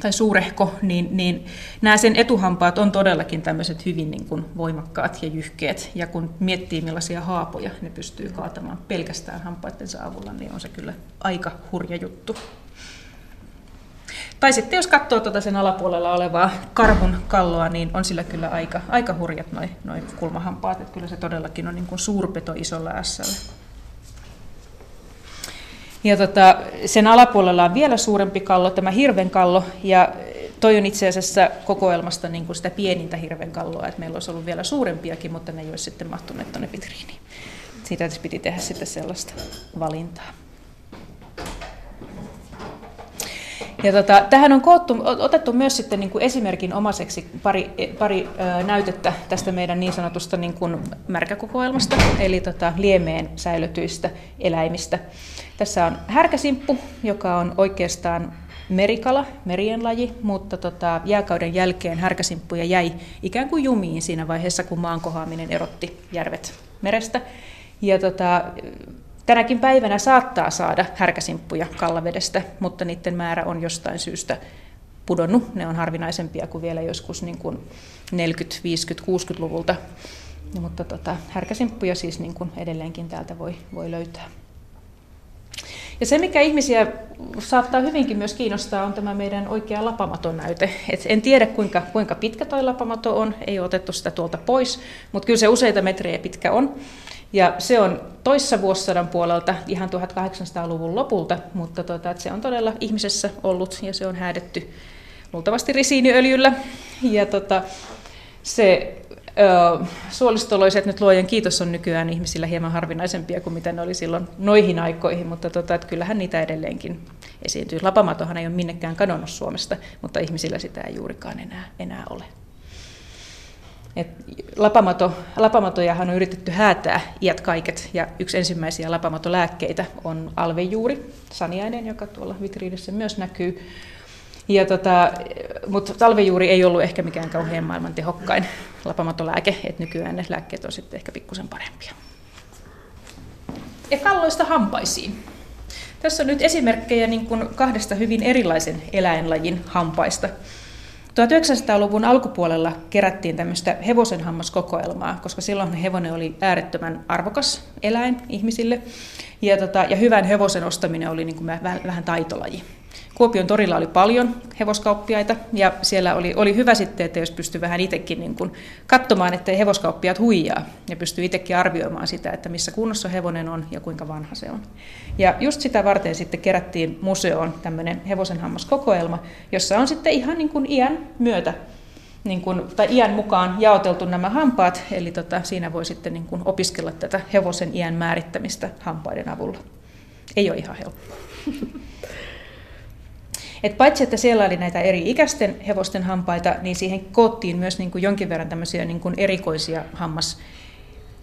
tai suurehko, niin, niin nämä sen etuhampaat on todellakin tämmöiset hyvin niin kuin voimakkaat ja jyhkeät. Ja kun miettii millaisia haapoja ne pystyy kaatamaan pelkästään hampaittensa avulla, niin on se kyllä aika hurja juttu. Tai sitten jos katsoo tuota sen alapuolella olevaa karhun kalloa, niin on sillä kyllä aika, aika hurjat noin noi kulmahampaat. Että kyllä se todellakin on niin kuin suurpeto isolla ässällä. Ja tota, sen alapuolella on vielä suurempi kallo, tämä hirvenkallo, ja toi on itse asiassa kokoelmasta niin kuin sitä pienintä hirvenkalloa, että meillä olisi ollut vielä suurempiakin, mutta ne ei olisi sitten mahtuneet tuonne vitriiniin. Siitä piti tehdä sitten sellaista valintaa. Ja tota, tähän on koottu, otettu myös sitten niin kuin esimerkin omaseksi pari, pari ö, näytettä tästä meidän niin sanotusta niin kuin märkäkokoelmasta, eli tota, liemeen säilötyistä eläimistä. Tässä on härkäsimppu, joka on oikeastaan merikala, merien laji, mutta tota, jääkauden jälkeen härkäsimppuja jäi ikään kuin jumiin siinä vaiheessa, kun maankohaaminen erotti järvet merestä. Ja tota, tänäkin päivänä saattaa saada härkäsimppuja kallavedestä, mutta niiden määrä on jostain syystä pudonnut. Ne on harvinaisempia kuin vielä joskus niin kuin 40, 50, 60-luvulta. Ja, mutta tota, härkäsimppuja siis niin kuin edelleenkin täältä voi, voi löytää. Ja se, mikä ihmisiä saattaa hyvinkin myös kiinnostaa, on tämä meidän oikea lapamaton näyte. Et en tiedä, kuinka, kuinka pitkä tuo lapamato on, ei ole otettu sitä tuolta pois, mutta kyllä se useita metrejä pitkä on. Ja se on toissa vuosisadan puolelta ihan 1800-luvun lopulta, mutta tota, se on todella ihmisessä ollut ja se on häädetty luultavasti risiiniöljyllä. Ja tota, se ö, suolistoloiset nyt luojan kiitos on nykyään ihmisillä hieman harvinaisempia kuin mitä ne oli silloin noihin aikoihin, mutta tota, että kyllähän niitä edelleenkin esiintyy. Lapamatohan ei ole minnekään kadonnut Suomesta, mutta ihmisillä sitä ei juurikaan enää, enää ole. Et lapamato, lapamatojahan on yritetty häätää iät kaiket, ja yksi ensimmäisiä lapamatolääkkeitä on alvejuuri, saniainen, joka tuolla vitriinissä myös näkyy. Ja tota, mutta talvejuuri ei ollut ehkä mikään kauhean maailman tehokkain lapamatolääke, että nykyään ne lääkkeet on sitten ehkä pikkusen parempia. Ja kalloista hampaisiin. Tässä on nyt esimerkkejä niin kahdesta hyvin erilaisen eläinlajin hampaista. 1900-luvun alkupuolella kerättiin tämmöistä hevosen hammaskokoelmaa, koska silloin hevonen oli äärettömän arvokas eläin ihmisille. Ja, tota, ja hyvän hevosen ostaminen oli niin kuin vähän taitolaji. Kuopion torilla oli paljon hevoskauppiaita ja siellä oli, oli hyvä sitten, että jos pystyi vähän itsekin niin kuin katsomaan, että hevoskauppiaat huijaa ja pystyy itsekin arvioimaan sitä, että missä kunnossa hevonen on ja kuinka vanha se on. Ja just sitä varten sitten kerättiin museoon tämmöinen hevosenhammaskokoelma, jossa on sitten ihan niin kuin iän myötä niin kuin, tai iän mukaan jaoteltu nämä hampaat, eli tota, siinä voi sitten niin kuin opiskella tätä hevosen iän määrittämistä hampaiden avulla. Ei ole ihan helppoa. Et paitsi, että siellä oli näitä eri ikäisten hevosten hampaita, niin siihen koottiin myös niin kuin jonkin verran tämmöisiä niin kuin erikoisia hammas,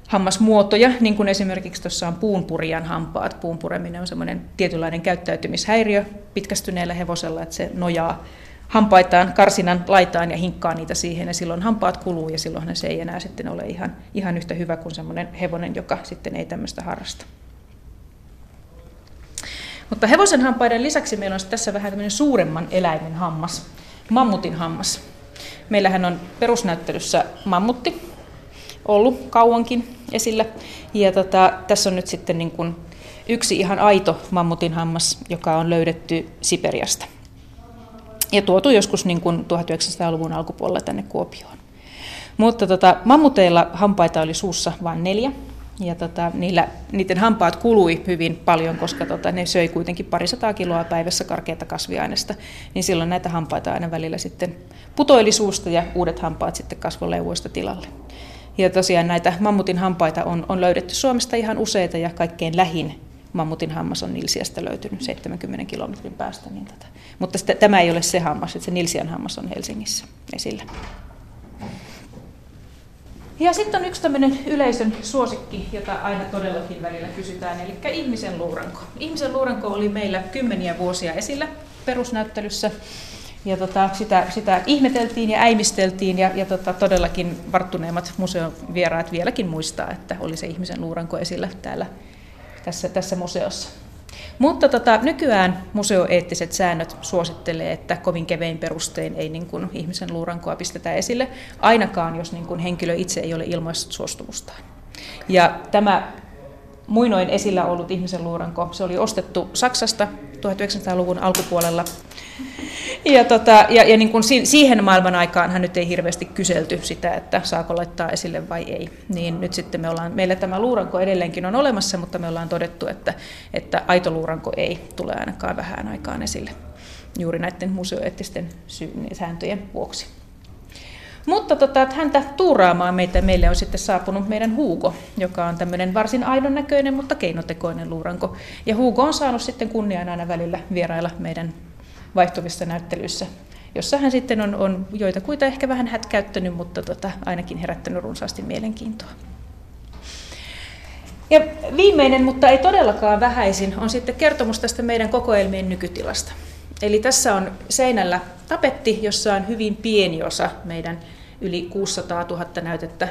hammasmuotoja, niin kuin esimerkiksi tuossa on puunpurijan hampaat. Puunpureminen on semmoinen tietynlainen käyttäytymishäiriö pitkästyneellä hevosella, että se nojaa hampaitaan karsinan laitaan ja hinkkaa niitä siihen, ja silloin hampaat kuluu, ja silloin se ei enää sitten ole ihan, ihan yhtä hyvä kuin semmoinen hevonen, joka sitten ei tämmöistä harrasta. Mutta hevosen hampaiden lisäksi meillä on tässä vähän tämmöinen suuremman eläimen hammas, mammutin hammas. Meillähän on perusnäyttelyssä mammutti ollut kauankin esillä. Ja tota, tässä on nyt sitten niin kuin yksi ihan aito mammutin hammas, joka on löydetty Siperiasta. Ja tuotu joskus niin kuin 1900-luvun alkupuolella tänne Kuopioon. Mutta tota, mammuteilla hampaita oli suussa vain neljä, ja tota, niillä, niiden hampaat kului hyvin paljon, koska tota, ne söi kuitenkin parisataa kiloa päivässä karkeata kasviaineesta, niin silloin näitä hampaita aina välillä sitten putoili suusta ja uudet hampaat sitten kasvoi leuvoista tilalle. Ja tosiaan näitä mammutin hampaita on, on löydetty Suomesta ihan useita ja kaikkein lähin mammutin hammas on Nilsiästä löytynyt 70 kilometrin päästä. Niin tota. Mutta sitä, tämä ei ole se hammas, että se Nilsian hammas on Helsingissä esillä. Ja sitten on yksi tämmöinen yleisön suosikki, jota aina todellakin välillä kysytään, eli ihmisen luuranko. Ihmisen luuranko oli meillä kymmeniä vuosia esillä perusnäyttelyssä. Ja tota, sitä, sitä ihmeteltiin ja äimisteltiin ja, ja tota, todellakin varttuneemmat museon vieraat vieläkin muistaa, että oli se ihmisen luuranko esillä täällä tässä, tässä museossa. Mutta tota, nykyään museoeettiset säännöt suosittelee, että kovin kevein perustein ei niin kuin ihmisen luurankoa pistetä esille, ainakaan jos niin kuin henkilö itse ei ole ilmaissut suostumustaan. Ja tämä muinoin esillä ollut ihmisen luuranko, se oli ostettu Saksasta 1900-luvun alkupuolella ja, tota, ja, ja niin kuin siihen maailman aikaan hän nyt ei hirveästi kyselty sitä, että saako laittaa esille vai ei. Niin nyt sitten me ollaan, meillä tämä luuranko edelleenkin on olemassa, mutta me ollaan todettu, että, että aito luuranko ei tule ainakaan vähän aikaan esille juuri näiden museoeettisten sääntöjen vuoksi. Mutta tota, että häntä tuuraamaan meitä, meille on sitten saapunut meidän Huuko, joka on tämmöinen varsin aidon näköinen, mutta keinotekoinen luuranko. Ja Huuko on saanut sitten kunnian aina välillä vierailla meidän vaihtuvissa näyttelyissä, jossa hän sitten on, on joitakuita ehkä vähän hätkäyttänyt, mutta tota, ainakin herättänyt runsaasti mielenkiintoa. Ja viimeinen, mutta ei todellakaan vähäisin, on sitten kertomus tästä meidän kokoelmien nykytilasta. Eli tässä on seinällä tapetti, jossa on hyvin pieni osa meidän yli 600 000 näytettä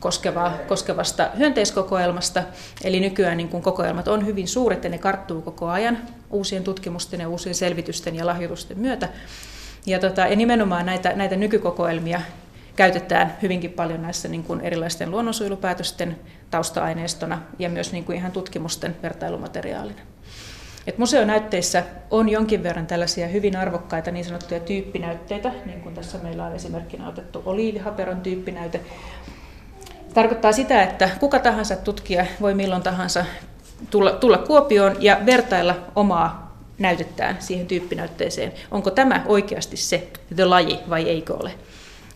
koskeva, koskevasta hyönteiskokoelmasta. Eli nykyään niin kun kokoelmat on hyvin suuret ja ne karttuu koko ajan uusien tutkimusten ja uusien selvitysten ja lahjoitusten myötä. Ja, tota, ja nimenomaan näitä, näitä nykykokoelmia käytetään hyvinkin paljon näissä niin kuin erilaisten luonnonsuojelupäätösten tausta-aineistona ja myös niin kuin ihan tutkimusten vertailumateriaalina. Et museonäytteissä on jonkin verran tällaisia hyvin arvokkaita niin sanottuja tyyppinäytteitä, niin kuin tässä meillä on esimerkkinä otettu oliivihaperon tyyppinäyte. Tarkoittaa sitä, että kuka tahansa tutkija voi milloin tahansa tulla, tulla Kuopioon ja vertailla omaa näytettään siihen tyyppinäytteeseen. Onko tämä oikeasti se the laji vai eikö ole?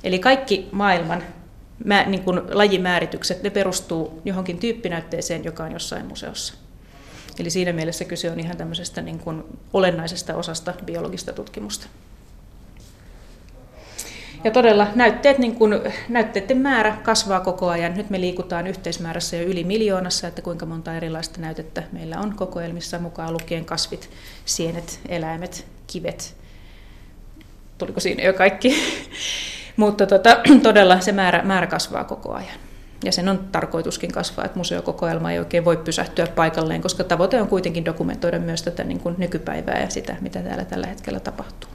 Eli kaikki maailman mä, niin kuin lajimääritykset, ne perustuu johonkin tyyppinäytteeseen, joka on jossain museossa. Eli siinä mielessä kyse on ihan tämmöisestä niin kuin olennaisesta osasta biologista tutkimusta. Ja todella näytteet, niin kuin, näytteiden määrä kasvaa koko ajan. Nyt me liikutaan yhteismäärässä jo yli miljoonassa, että kuinka monta erilaista näytettä meillä on kokoelmissa mukaan lukien kasvit, sienet, eläimet, kivet. Tuliko siinä jo kaikki? Mutta tota, todella se määrä, määrä kasvaa koko ajan. Ja sen on tarkoituskin kasvaa, että museokokoelma ei oikein voi pysähtyä paikalleen, koska tavoite on kuitenkin dokumentoida myös tätä niin kuin nykypäivää ja sitä, mitä täällä tällä hetkellä tapahtuu.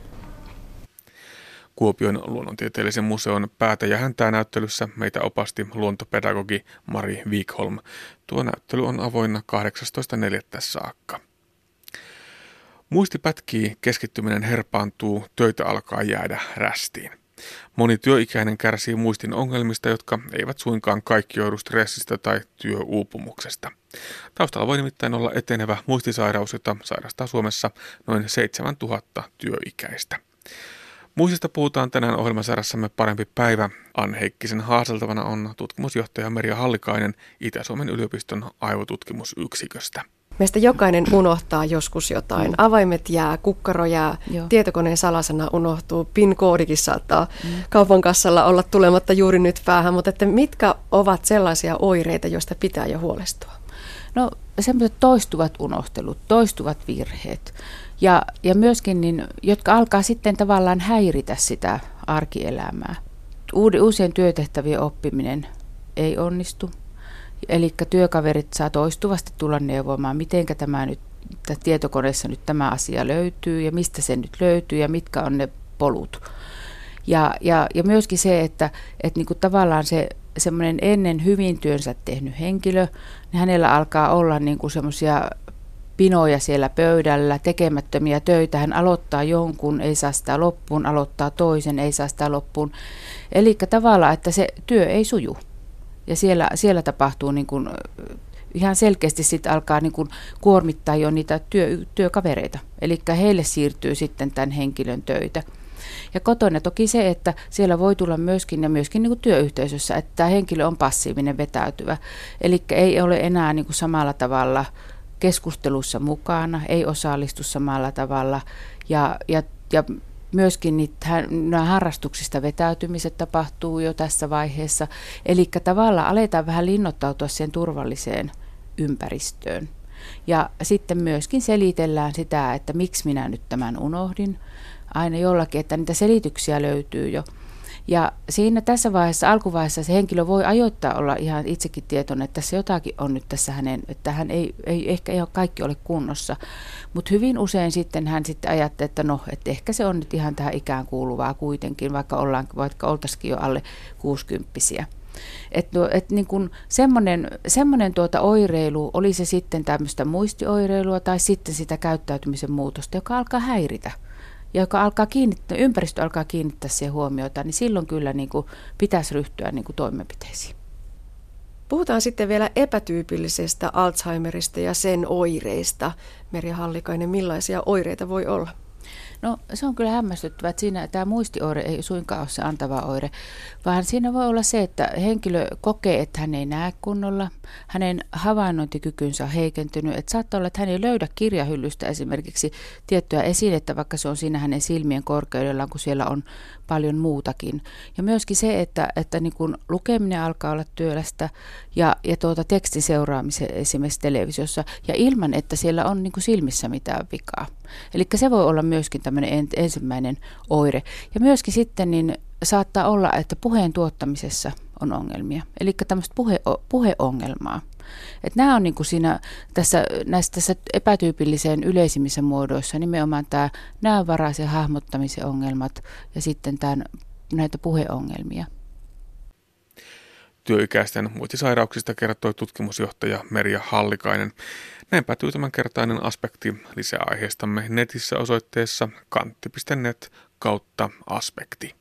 Kuopion luonnontieteellisen museon päätä ja häntää näyttelyssä meitä opasti luontopedagogi Mari Wikholm. Tuo näyttely on avoinna 18.4. saakka. Muisti pätkii, keskittyminen herpaantuu, töitä alkaa jäädä rästiin. Moni työikäinen kärsii muistin ongelmista, jotka eivät suinkaan kaikki joudu stressistä tai työuupumuksesta. Taustalla voi nimittäin olla etenevä muistisairaus, jota sairastaa Suomessa noin 7000 työikäistä. Muistista puhutaan tänään ohjelmasarjassamme Parempi päivä. Anne Heikkisen haasteltavana on tutkimusjohtaja Merja Hallikainen Itä-Suomen yliopiston aivotutkimusyksiköstä. Meistä jokainen unohtaa joskus jotain. Avaimet jää, kukkaro jää, Joo. tietokoneen salasana unohtuu, PIN-koodikin saattaa mm. kaupan kassalla olla tulematta juuri nyt päähän, mutta että mitkä ovat sellaisia oireita, joista pitää jo huolestua? No semmoiset toistuvat unohtelut, toistuvat virheet ja, ja myöskin, niin, jotka alkaa sitten tavallaan häiritä sitä arkielämää. Uusien työtehtävien oppiminen ei onnistu. Eli työkaverit saa toistuvasti tulla neuvomaan, miten tämä nyt tietokoneessa nyt tämä asia löytyy ja mistä se nyt löytyy ja mitkä on ne polut. Ja, ja, ja myöskin se, että, että niin kuin tavallaan se semmoinen ennen hyvin työnsä tehnyt henkilö, niin hänellä alkaa olla niin kuin semmoisia pinoja siellä pöydällä, tekemättömiä töitä. Hän aloittaa jonkun, ei saa sitä loppuun, aloittaa toisen, ei saa sitä loppuun. Eli tavallaan, että se työ ei suju. Ja siellä, siellä tapahtuu niin kuin, ihan selkeästi sitten alkaa niin kuin kuormittaa jo niitä työ, työkavereita. Eli heille siirtyy sitten tämän henkilön töitä. Ja kotona toki se, että siellä voi tulla myöskin ja myöskin niin kuin työyhteisössä, että tämä henkilö on passiivinen, vetäytyvä. Eli ei ole enää niin kuin samalla tavalla keskustelussa mukana, ei osallistu samalla tavalla ja, ja, ja myöskin niitä, nämä harrastuksista vetäytymiset tapahtuu jo tässä vaiheessa. Eli tavallaan aletaan vähän linnoittautua siihen turvalliseen ympäristöön. Ja sitten myöskin selitellään sitä, että miksi minä nyt tämän unohdin. Aina jollakin, että niitä selityksiä löytyy jo. Ja siinä tässä vaiheessa, alkuvaiheessa se henkilö voi ajoittaa olla ihan itsekin tietoinen, että tässä jotakin on nyt tässä hänen, että hän ei, ei ehkä ei ole kaikki ole kunnossa. Mutta hyvin usein sitten hän sitten ajattelee, että no, että ehkä se on nyt ihan tähän ikään kuuluvaa kuitenkin, vaikka, ollaan, vaikka oltaisikin jo alle kuusikymppisiä. Että no, et niin kun semmoinen, semmoinen tuota oireilu, oli se sitten tämmöistä muistioireilua tai sitten sitä käyttäytymisen muutosta, joka alkaa häiritä – ja joka alkaa kiinnittää, ympäristö alkaa kiinnittää siihen huomiota, niin silloin kyllä niin kuin pitäisi ryhtyä niin kuin toimenpiteisiin. Puhutaan sitten vielä epätyypillisestä Alzheimerista ja sen oireista. Merja Hallikainen, millaisia oireita voi olla? No se on kyllä hämmästyttävää, että siinä tämä muistioire ei suinkaan ole se antava oire, vaan siinä voi olla se, että henkilö kokee, että hän ei näe kunnolla, hänen havainnointikykynsä on heikentynyt, että saattaa olla, että hän ei löydä kirjahyllystä esimerkiksi tiettyä esinettä, vaikka se on siinä hänen silmien korkeudellaan, kun siellä on paljon muutakin. Ja myöskin se, että, että niin kun lukeminen alkaa olla työlästä ja, ja tuota tekstin seuraamisen esimerkiksi televisiossa ja ilman, että siellä on niin silmissä mitään vikaa. Eli se voi olla myöskin tämmöinen ensimmäinen oire. Ja myöskin sitten niin saattaa olla, että puheen tuottamisessa on ongelmia. Eli tämmöistä puhe, puheongelmaa. Et nämä on niin kuin siinä, tässä, näissä tässä epätyypilliseen yleisimmissä muodoissa nimenomaan tämä näövaraisen hahmottamisen ongelmat ja sitten tämän, näitä puheongelmia. Työikäisten muistisairauksista kertoi tutkimusjohtaja Merja Hallikainen. Näin päätyy tämänkertainen aspekti lisäaiheistamme netissä osoitteessa kantti.net kautta aspekti.